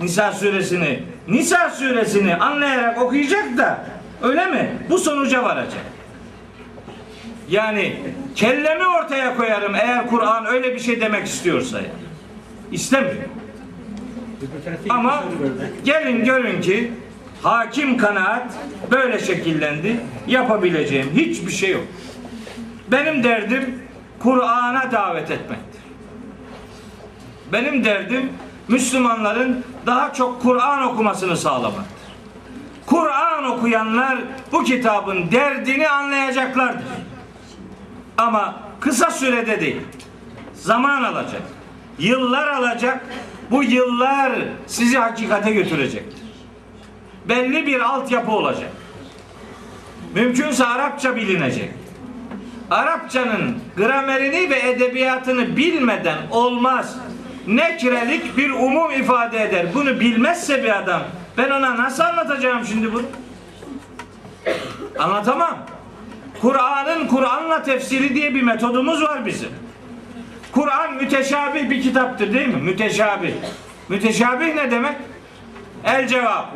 Nisa suresini, Nisa suresini anlayarak okuyacak da öyle mi? Bu sonuca varacak. Yani kellemi ortaya koyarım eğer Kur'an öyle bir şey demek istiyorsa yani. İstemiyor. Ama gelin görün ki hakim kanaat böyle şekillendi. Yapabileceğim hiçbir şey yok. Benim derdim Kur'an'a davet etmektir. Benim derdim Müslümanların daha çok Kur'an okumasını sağlamaktır. Kur'an okuyanlar bu kitabın derdini anlayacaklardır. Ama kısa sürede değil. Zaman alacak. Yıllar alacak. Bu yıllar sizi hakikate götürecektir. Belli bir altyapı olacak. Mümkünse Arapça bilinecek. Arapçanın gramerini ve edebiyatını bilmeden olmaz. Nekrelik bir umum ifade eder. Bunu bilmezse bir adam ben ona nasıl anlatacağım şimdi bunu? Anlatamam. Kur'an'ın Kur'an'la tefsiri diye bir metodumuz var bizim. Kur'an müteşabih bir kitaptır değil mi? Müteşabih. Müteşabih ne demek? El cevap.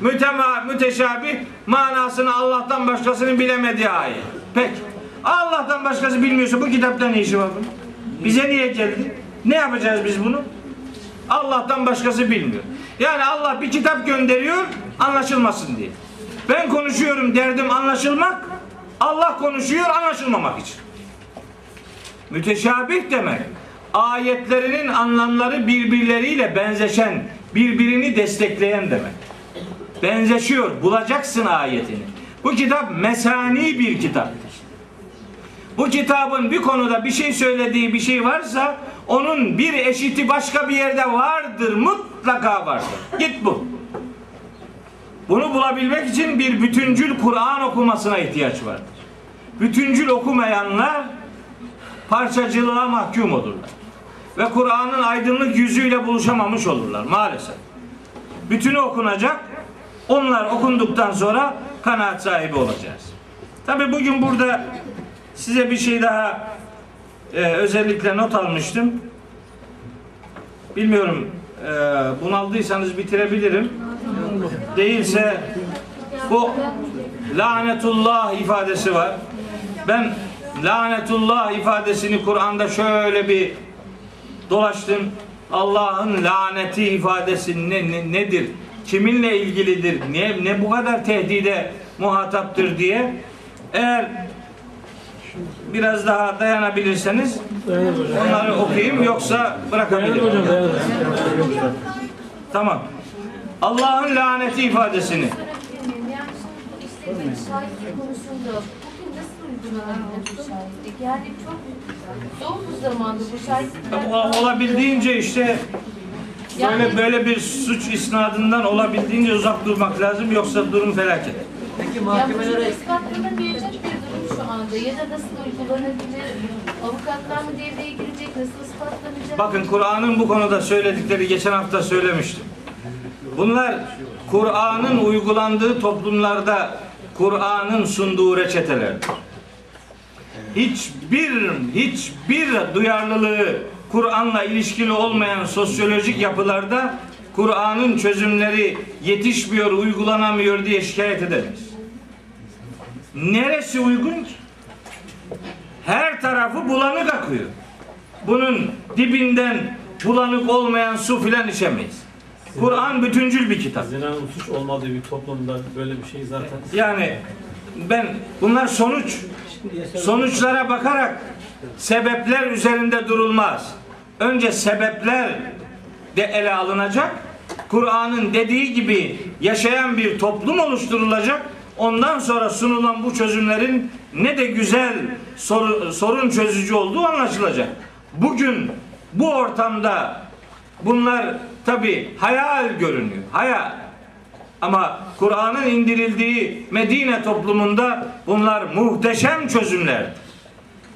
Mütema, müteşabih manasını Allah'tan başkasının bilemediği ayet. Peki. Allah'tan başkası bilmiyorsa bu kitapta ne işi var bunun? Bize niye geldi? Ne yapacağız biz bunu? Allah'tan başkası bilmiyor. Yani Allah bir kitap gönderiyor anlaşılmasın diye. Ben konuşuyorum derdim anlaşılmak. Allah konuşuyor anlaşılmamak için. Müteşabih demek ayetlerinin anlamları birbirleriyle benzeşen, birbirini destekleyen demek. Benzeşiyor, bulacaksın ayetini. Bu kitap mesani bir kitaptır. Bu kitabın bir konuda bir şey söylediği bir şey varsa onun bir eşiti başka bir yerde vardır, mutlaka vardır. Git bu. Bunu bulabilmek için bir bütüncül Kur'an okumasına ihtiyaç vardır. Bütüncül okumayanlar parçacılığa mahkum olurlar. Ve Kur'an'ın aydınlık yüzüyle buluşamamış olurlar maalesef. Bütünü okunacak. Onlar okunduktan sonra kanaat sahibi olacağız. Tabi bugün burada size bir şey daha e, özellikle not almıştım. Bilmiyorum e, bunaldıysanız bitirebilirim. Değilse bu lanetullah ifadesi var. Ben lanetullah ifadesini Kur'an'da şöyle bir dolaştım. Allah'ın laneti ifadesi ne, ne- nedir? Kiminle ilgilidir? Ne, ne bu kadar tehdide muhataptır diye. Eğer biraz daha dayanabilirseniz onları okuyayım yoksa bırakabilirim. Tamam. Allah'ın laneti ifadesini Yani bir? Yani çok zor bu zamanda bu şahitlikler... O- olabildiğince işte böyle Yani- böyle bir suç isnadından olabildiğince uzak durmak lazım yoksa durum felaket. Peki mahkemelere bunun ispatlanamayacak bir durum şu anda. Ya da nasıl uygulanabilir? Avukatlar mı devreye girecek? Nasıl ispatlanacak? Bakın Kur'an'ın bu konuda söyledikleri geçen hafta söylemiştim. Bunlar Kur'an'ın uygulandığı toplumlarda Kur'an'ın sunduğu reçetelerdir. Hiçbir hiçbir duyarlılığı Kur'an'la ilişkili olmayan sosyolojik yapılarda Kur'an'ın çözümleri yetişmiyor, uygulanamıyor diye şikayet edemeyiz. Neresi uygun ki? Her tarafı bulanık akıyor. Bunun dibinden bulanık olmayan su filan içemeyiz. Kur'an bütüncül bir kitap. Zinanın suç olmadığı bir toplumda böyle bir şey zaten Yani ben bunlar sonuç. Sonuçlara bakarak sebepler üzerinde durulmaz. Önce sebepler de ele alınacak. Kur'an'ın dediği gibi yaşayan bir toplum oluşturulacak. Ondan sonra sunulan bu çözümlerin ne de güzel soru- sorun çözücü olduğu anlaşılacak. Bugün bu ortamda bunlar tabi hayal görünüyor. Hayal. Ama Kur'an'ın indirildiği Medine toplumunda bunlar muhteşem çözümlerdi.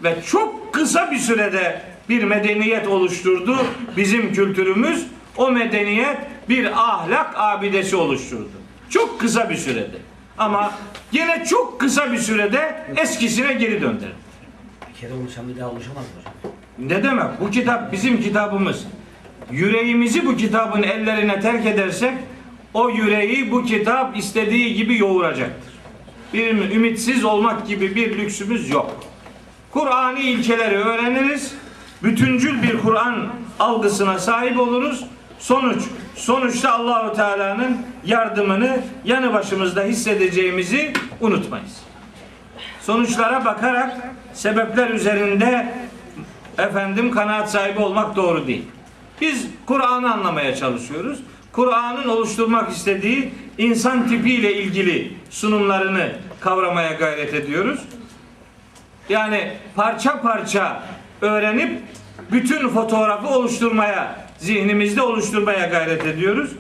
Ve çok kısa bir sürede bir medeniyet oluşturdu bizim kültürümüz. O medeniyet bir ahlak abidesi oluşturdu. Çok kısa bir sürede. Ama yine çok kısa bir sürede eskisine geri döndürdü. Bir kere oluşan bir daha oluşamaz hocam? Ne demek? Bu kitap bizim kitabımız. Yüreğimizi bu kitabın ellerine terk edersek o yüreği bu kitap istediği gibi yoğuracaktır. Bir ümitsiz olmak gibi bir lüksümüz yok. Kur'ani ilkeleri öğreniriz. Bütüncül bir Kur'an algısına sahip oluruz. Sonuç sonuçta Allahu Teala'nın yardımını yanı başımızda hissedeceğimizi unutmayız. Sonuçlara bakarak sebepler üzerinde efendim kanaat sahibi olmak doğru değil. Biz Kur'an'ı anlamaya çalışıyoruz. Kur'an'ın oluşturmak istediği insan tipiyle ilgili sunumlarını kavramaya gayret ediyoruz. Yani parça parça öğrenip bütün fotoğrafı oluşturmaya, zihnimizde oluşturmaya gayret ediyoruz.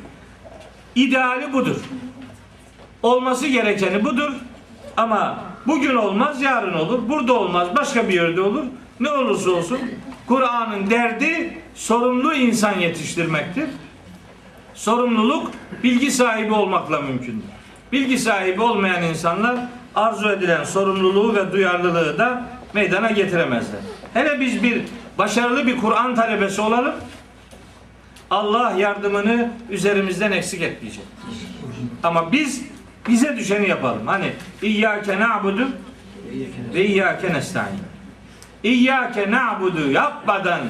İdeali budur. Olması gerekeni budur. Ama bugün olmaz, yarın olur. Burada olmaz, başka bir yerde olur. Ne olursa olsun Kur'an'ın derdi sorumlu insan yetiştirmektir. Sorumluluk bilgi sahibi olmakla mümkündür. Bilgi sahibi olmayan insanlar arzu edilen sorumluluğu ve duyarlılığı da meydana getiremezler. Hele biz bir başarılı bir Kur'an talebesi olalım. Allah yardımını üzerimizden eksik etmeyecek. Ama biz bize düşeni yapalım. Hani İyyâke na'budu ve İyyâke nesta'in. İyyâke na'budu yapmadan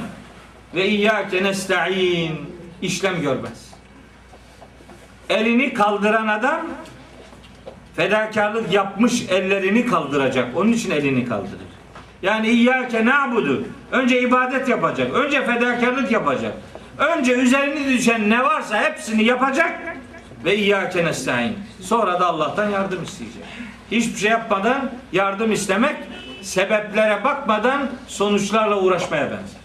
ve İyyâke nesta'in işlem görmez. Elini kaldıran adam fedakarlık yapmış ellerini kaldıracak. Onun için elini kaldırır. Yani İyyâke na'budu. Önce ibadet yapacak. Önce fedakarlık yapacak. Önce üzerine düşen ne varsa hepsini yapacak ve İyyâke nesta'in. Sonra da Allah'tan yardım isteyecek. Hiçbir şey yapmadan yardım istemek sebeplere bakmadan sonuçlarla uğraşmaya benzer.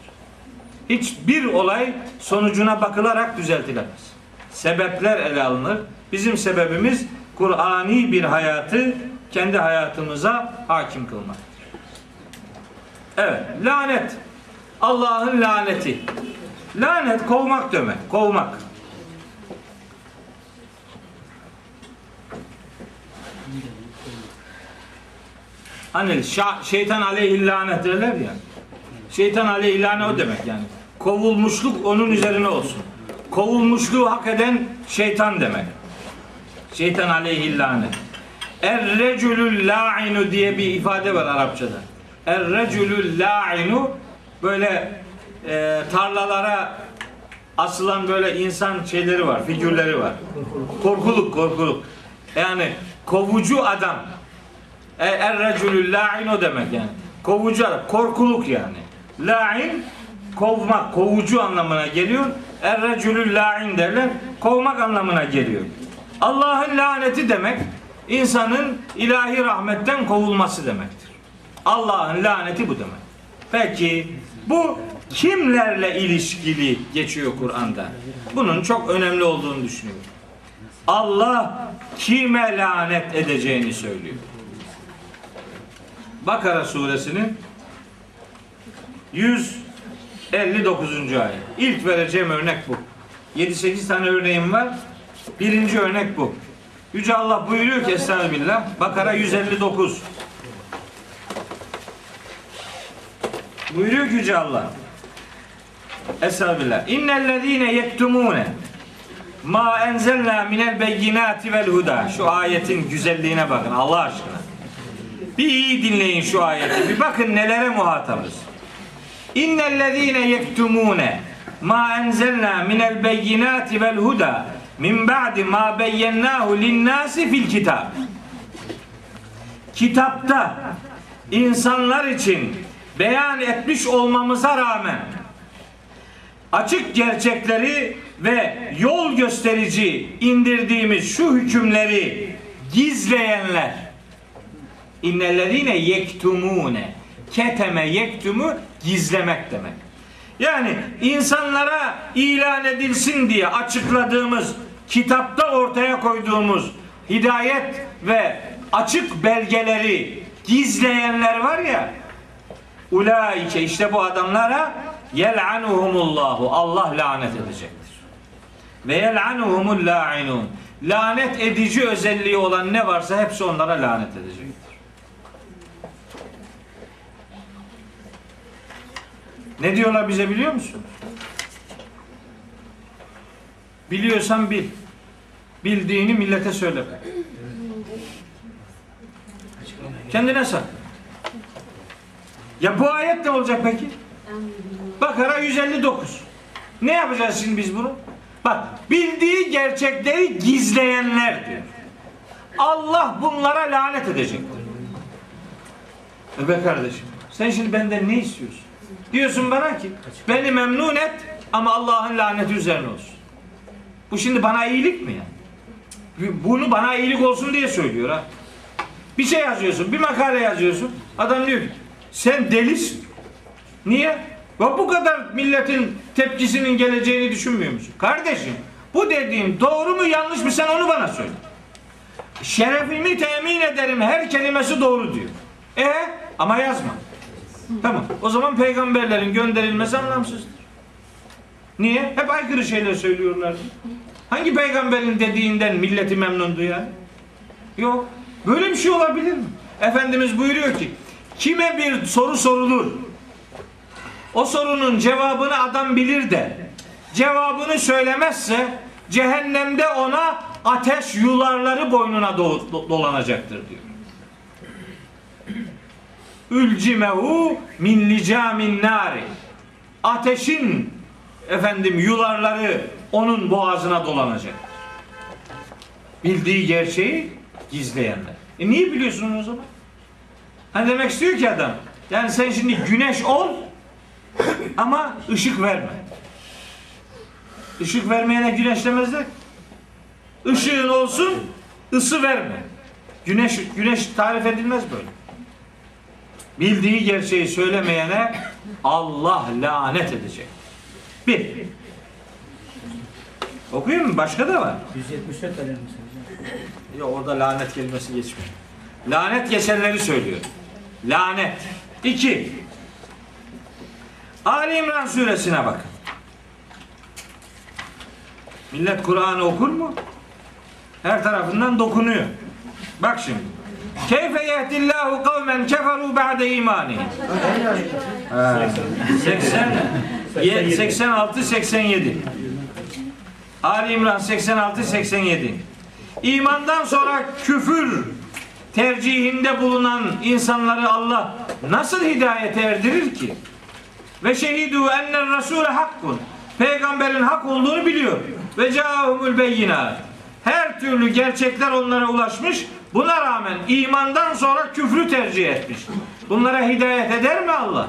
Hiçbir olay sonucuna bakılarak düzeltilemez. Sebepler ele alınır. Bizim sebebimiz Kur'ani bir hayatı kendi hayatımıza hakim kılmaktır. Evet, lanet. Allah'ın laneti. Lanet kovmak demek, kovmak. Hani şeytan aleyhi lanet derler ya. Şeytan aleyhi lanet o demek yani. Kovulmuşluk onun üzerine olsun. Kovulmuşluğu hak eden şeytan demek. Şeytan aleyhi lanet. Er-reculul la'inu diye bir ifade var Arapçada. Er-reculul la'inu böyle e, tarlalara asılan böyle insan şeyleri var, figürleri var. Korkuluk, korkuluk. Yani kovucu adam. E, Er-reculul la'in o demek yani. Kovucu adam, korkuluk yani. La'in kovmak, kovucu anlamına geliyor. Er-reculul la'in derler. Kovmak anlamına geliyor. Allah'ın laneti demek insanın ilahi rahmetten kovulması demektir. Allah'ın laneti bu demek. Peki bu kimlerle ilişkili geçiyor Kur'an'da? Bunun çok önemli olduğunu düşünüyorum. Allah kime lanet edeceğini söylüyor. Bakara suresinin 159. ayet. İlk vereceğim örnek bu. 7-8 tane örneğim var. Birinci örnek bu. Yüce Allah buyuruyor ki Estağfirullah. Bakara 159. Buyuruyor ki Yüce Allah. Estağfirullah. İnnellezîne yektumûne ma enzelna minel beyinati vel huda. Şu ayetin güzelliğine bakın Allah aşkına. Bir iyi dinleyin şu ayeti. Bir bakın nelere muhatabız. İnnellezîne yektumûne ma enzelna minel beyinati vel huda min ba'di ma beyyennâhu linnâsi fil kitab. Kitapta insanlar için beyan etmiş olmamıza rağmen açık gerçekleri ve yol gösterici indirdiğimiz şu hükümleri gizleyenler innellezine yektumune keteme yektumu gizlemek demek. Yani insanlara ilan edilsin diye açıkladığımız kitapta ortaya koyduğumuz hidayet ve açık belgeleri gizleyenler var ya ulaike işte bu adamlara yel'anuhumullahu Allah lanet edecektir. Ve yel'anuhumul la'inun lanet edici özelliği olan ne varsa hepsi onlara lanet edecektir. Ne diyorlar bize biliyor musun? Biliyorsan bil. Bildiğini millete söyle. Kendine sak. Ya bu ayet ne olacak peki? Bakara 159. Ne yapacağız şimdi biz bunu? Bak bildiği gerçekleri gizleyenler diyor. Allah bunlara lanet edecektir. E be kardeşim sen şimdi benden ne istiyorsun? Diyorsun bana ki beni memnun et ama Allah'ın laneti üzerine olsun. Bu şimdi bana iyilik mi yani? Bunu bana iyilik olsun diye söylüyor ha. Bir şey yazıyorsun, bir makale yazıyorsun. Adam diyor ki Sen delisin. Niye? Ve bu kadar milletin tepkisinin geleceğini düşünmüyor musun? Kardeşim bu dediğim doğru mu yanlış mı sen onu bana söyle. Şerefimi temin ederim her kelimesi doğru diyor. E ama yazma. Tamam. O zaman peygamberlerin gönderilmesi anlamsızdır. Niye? Hep aykırı şeyler söylüyorlardı. Hangi peygamberin dediğinden milleti memnundu yani? Yok. Böyle bir şey olabilir mi? Efendimiz buyuruyor ki kime bir soru sorulur o sorunun cevabını adam bilir de cevabını söylemezse cehennemde ona ateş yularları boynuna do- do- dolanacaktır diyor. Ülcimehu min licamin nari. Ateşin efendim yularları onun boğazına dolanacak. Bildiği gerçeği gizleyenler. E niye biliyorsun o zaman? Hani demek istiyor ki adam. Yani sen şimdi güneş ol ama ışık verme. Işık vermeyene güneş demezler. Işığın olsun, ısı verme. Güneş güneş tarif edilmez böyle. Bildiği gerçeği söylemeyene Allah lanet edecek. Bir. Okuyayım mı? Başka da var. 174 alem. Yok orada lanet kelimesi geçmiyor. Lanet geçenleri söylüyor. Lanet. İki. Ali İmran suresine bakın. Millet Kur'an'ı okur mu? Her tarafından dokunuyor. Bak şimdi. Keyfe yehdillahu kavmen keferu ba'de imani. 80 86 87. Ali İmran 86 87. İmandan sonra küfür tercihinde bulunan insanları Allah nasıl hidayete erdirir ki? Ve şehidu enne rasule hakkun. Peygamberin hak olduğunu biliyor. Ve caahumul beyinat. Her türlü gerçekler onlara ulaşmış. Buna rağmen imandan sonra küfrü tercih etmiş. Bunlara hidayet eder mi Allah?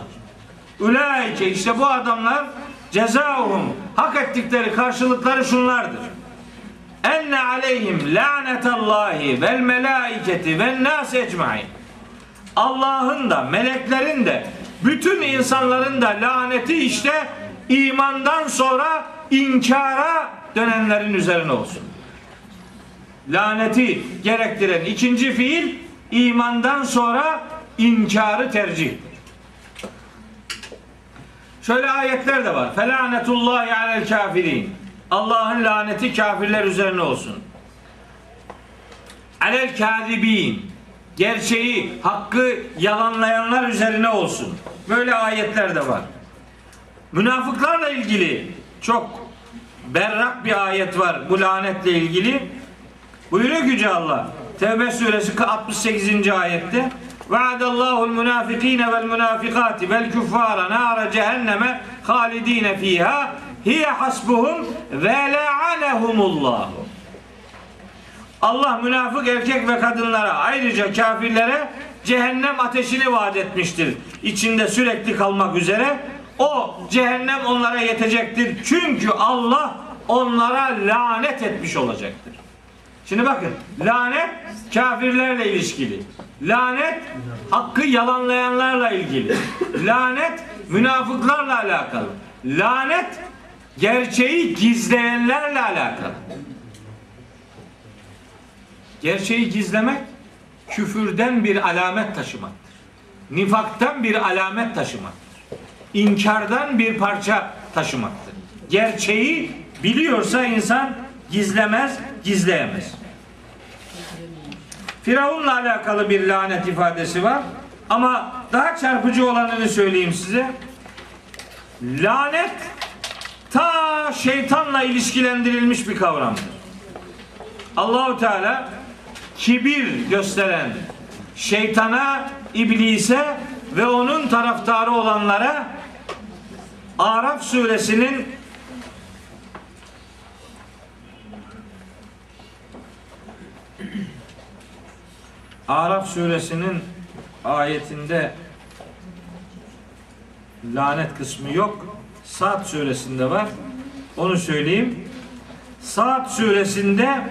Ulaike işte bu adamlar cezaohum hak ettikleri karşılıkları şunlardır. Enne aleyhim lanetallahi vel melaiketi vel nas ecmain. Allah'ın da meleklerin de bütün insanların da laneti işte imandan sonra inkara dönenlerin üzerine olsun. Laneti gerektiren ikinci fiil imandan sonra inkarı tercih. Şöyle ayetler de var. Felanetullahi alel kafirin. Allah'ın laneti kafirler üzerine olsun. Alel kazibin. Gerçeği, hakkı yalanlayanlar üzerine olsun. Böyle ayetler de var. Münafıklarla ilgili çok berrak bir ayet var bu lanetle ilgili. Buyuruyor Yüce Allah. Tevbe suresi 68. ayette. Vaadallahu'l münafikine vel münafikati vel kuffara nara cehenneme halidine fiha hiye hasbuhum ve la'anehumullahu. Allah münafık erkek ve kadınlara ayrıca kafirlere cehennem ateşini vaat etmiştir. İçinde sürekli kalmak üzere. O cehennem onlara yetecektir. Çünkü Allah onlara lanet etmiş olacaktır. Şimdi bakın lanet kafirlerle ilişkili. Lanet hakkı yalanlayanlarla ilgili. Lanet münafıklarla alakalı. Lanet gerçeği gizleyenlerle alakalı. Gerçeği gizlemek küfürden bir alamet taşımaktır. Nifaktan bir alamet taşımaktır. İnkardan bir parça taşımaktır. Gerçeği biliyorsa insan gizlemez, gizleyemez. Firavun'la alakalı bir lanet ifadesi var. Ama daha çarpıcı olanını söyleyeyim size. Lanet ta şeytanla ilişkilendirilmiş bir kavramdır. Allahu Teala kibir gösteren şeytana, iblise ve onun taraftarı olanlara Araf suresinin Araf suresinin ayetinde lanet kısmı yok. Saat suresinde var. Onu söyleyeyim. Saat suresinde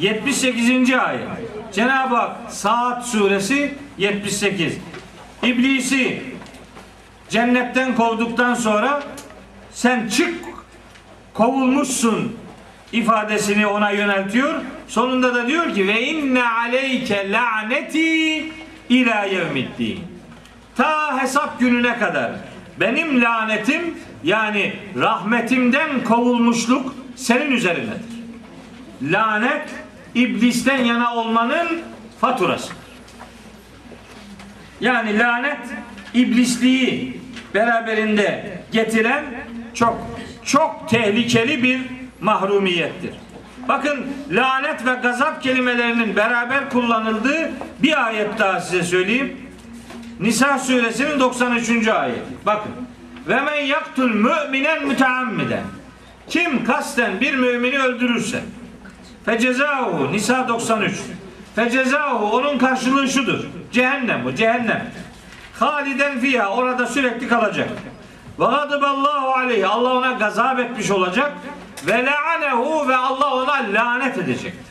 78. ayet. Cenab-ı Hak Saat suresi 78. İblisi cennetten kovduktan sonra sen çık kovulmuşsun ifadesini ona yöneltiyor. Sonunda da diyor ki ve inne aleyke laneti ila yevmiddin. Ta hesap gününe kadar benim lanetim yani rahmetimden kovulmuşluk senin üzerindedir. Lanet iblisten yana olmanın faturası. Yani lanet iblisliği beraberinde getiren çok çok tehlikeli bir mahrumiyettir. Bakın lanet ve gazap kelimelerinin beraber kullanıldığı bir ayet daha size söyleyeyim. Nisa suresinin 93. ayeti. Bakın. Ve men yaktul müminen müteammiden. Kim kasten bir mümini öldürürse fecezahu Nisa 93. Fecezahu onun karşılığı şudur. Cehennem bu cehennem. Haliden fiha orada sürekli kalacak. Ve gadaballahu aleyhi Allah ona gazap etmiş olacak. Ve la'anehu ve Allah ona lanet edecektir.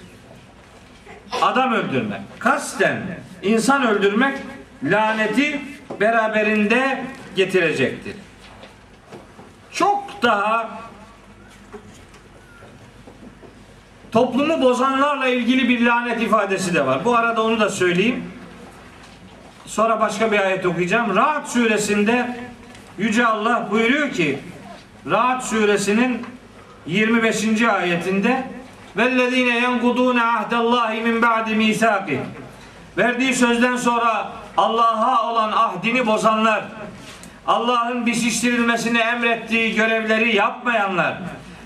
Adam öldürmek, kasten insan öldürmek laneti beraberinde getirecektir. Çok daha toplumu bozanlarla ilgili bir lanet ifadesi de var. Bu arada onu da söyleyeyim. Sonra başka bir ayet okuyacağım. Rahat suresinde Yüce Allah buyuruyor ki Rahat suresinin 25. ayetinde vellezine yenkudune ahdallahi min ba'di misaki verdiği sözden sonra Allah'a olan ahdini bozanlar Allah'ın bitiştirilmesini emrettiği görevleri yapmayanlar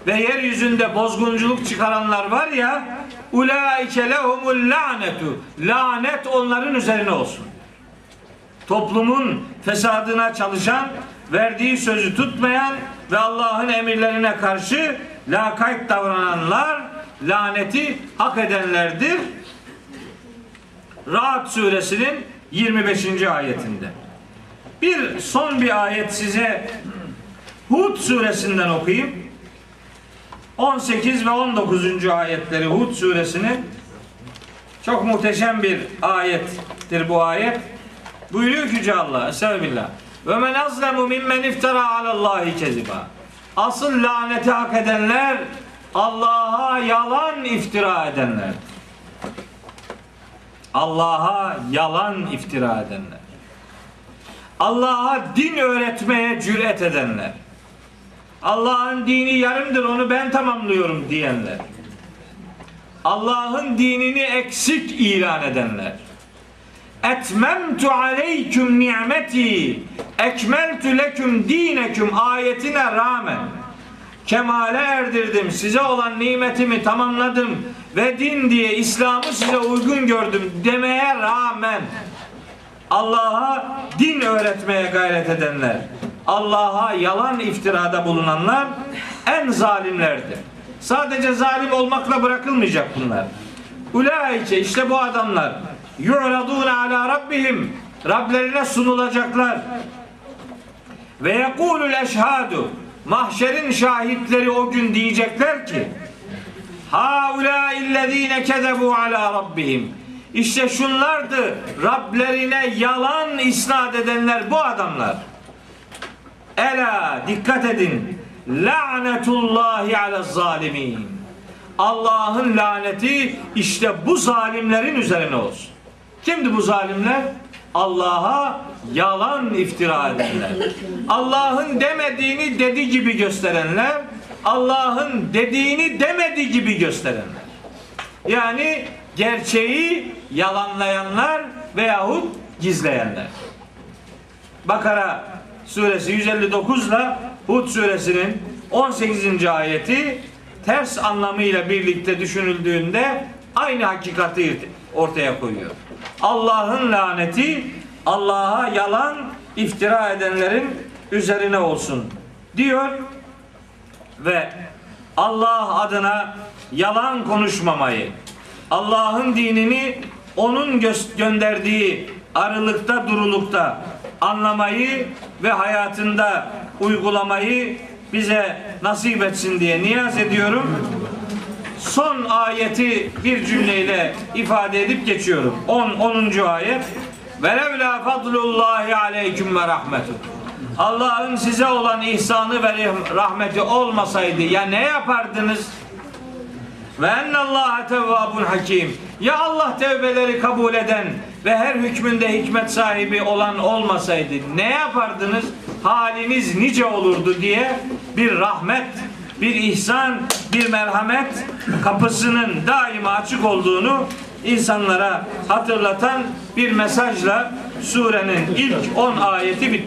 ve yeryüzünde bozgunculuk çıkaranlar var ya ulaike lehumul lanetu lanet onların üzerine olsun. Toplumun fesadına çalışan, verdiği sözü tutmayan ve Allah'ın emirlerine karşı lakayt davrananlar laneti hak edenlerdir. Rahat suresinin 25. ayetinde. Bir son bir ayet size Hud suresinden okuyayım. 18 ve 19. ayetleri Hud suresinin çok muhteşem bir ayettir bu ayet. Buyuruyor ki Yüce Allah, Estağfirullah. Ve men azlemu mimmen iftara alallahi keziba. Asıl laneti hak edenler Allah'a yalan iftira edenler. Allah'a yalan iftira edenler. Allah'a din öğretmeye cüret edenler. Allah'ın dini yarımdır onu ben tamamlıyorum diyenler. Allah'ın dinini eksik ilan edenler. Etmemtu aleyküm ni'meti ekmeltu leküm dineküm ayetine rağmen kemale erdirdim size olan nimetimi tamamladım ve din diye İslam'ı size uygun gördüm demeye rağmen Allah'a din öğretmeye gayret edenler Allah'a yalan iftirada bulunanlar en zalimlerdir. Sadece zalim olmakla bırakılmayacak bunlar. Ulaike işte bu adamlar yu'radun ala rabbihim Rablerine sunulacaklar. Ve yekulul eşhadu mahşerin şahitleri o gün diyecekler ki Haula illezine kezebu ala rabbihim işte şunlardı Rablerine yalan isnat edenler bu adamlar. Ela dikkat edin. Lanetullahi ala zalimin. Allah'ın laneti işte bu zalimlerin üzerine olsun. Kimdi bu zalimler? Allah'a yalan iftira edenler. Allah'ın demediğini dedi gibi gösterenler, Allah'ın dediğini demedi gibi gösterenler. Yani gerçeği yalanlayanlar veyahut gizleyenler. Bakara suresi 159 ile Hud suresinin 18. ayeti ters anlamıyla birlikte düşünüldüğünde aynı hakikati ortaya koyuyor. Allah'ın laneti Allah'a yalan iftira edenlerin üzerine olsun diyor ve Allah adına yalan konuşmamayı, Allah'ın dinini onun gö- gönderdiği arılıkta durulukta anlamayı ve hayatında uygulamayı bize nasip etsin diye niyaz ediyorum. son ayeti bir cümleyle ifade edip geçiyorum. 10 10. ayet. Velevla fadlullahi aleyküm ve rahmetu. Allah'ın size olan ihsanı ve rahmeti olmasaydı ya ne yapardınız? Ve ennallâhe tevvâbun hakim. Ya Allah tevbeleri kabul eden ve her hükmünde hikmet sahibi olan olmasaydı ne yapardınız? Haliniz nice olurdu diye bir rahmet, bir ihsan, bir merhamet kapısının daima açık olduğunu insanlara hatırlatan bir mesajla surenin ilk 10 ayeti bitmiş.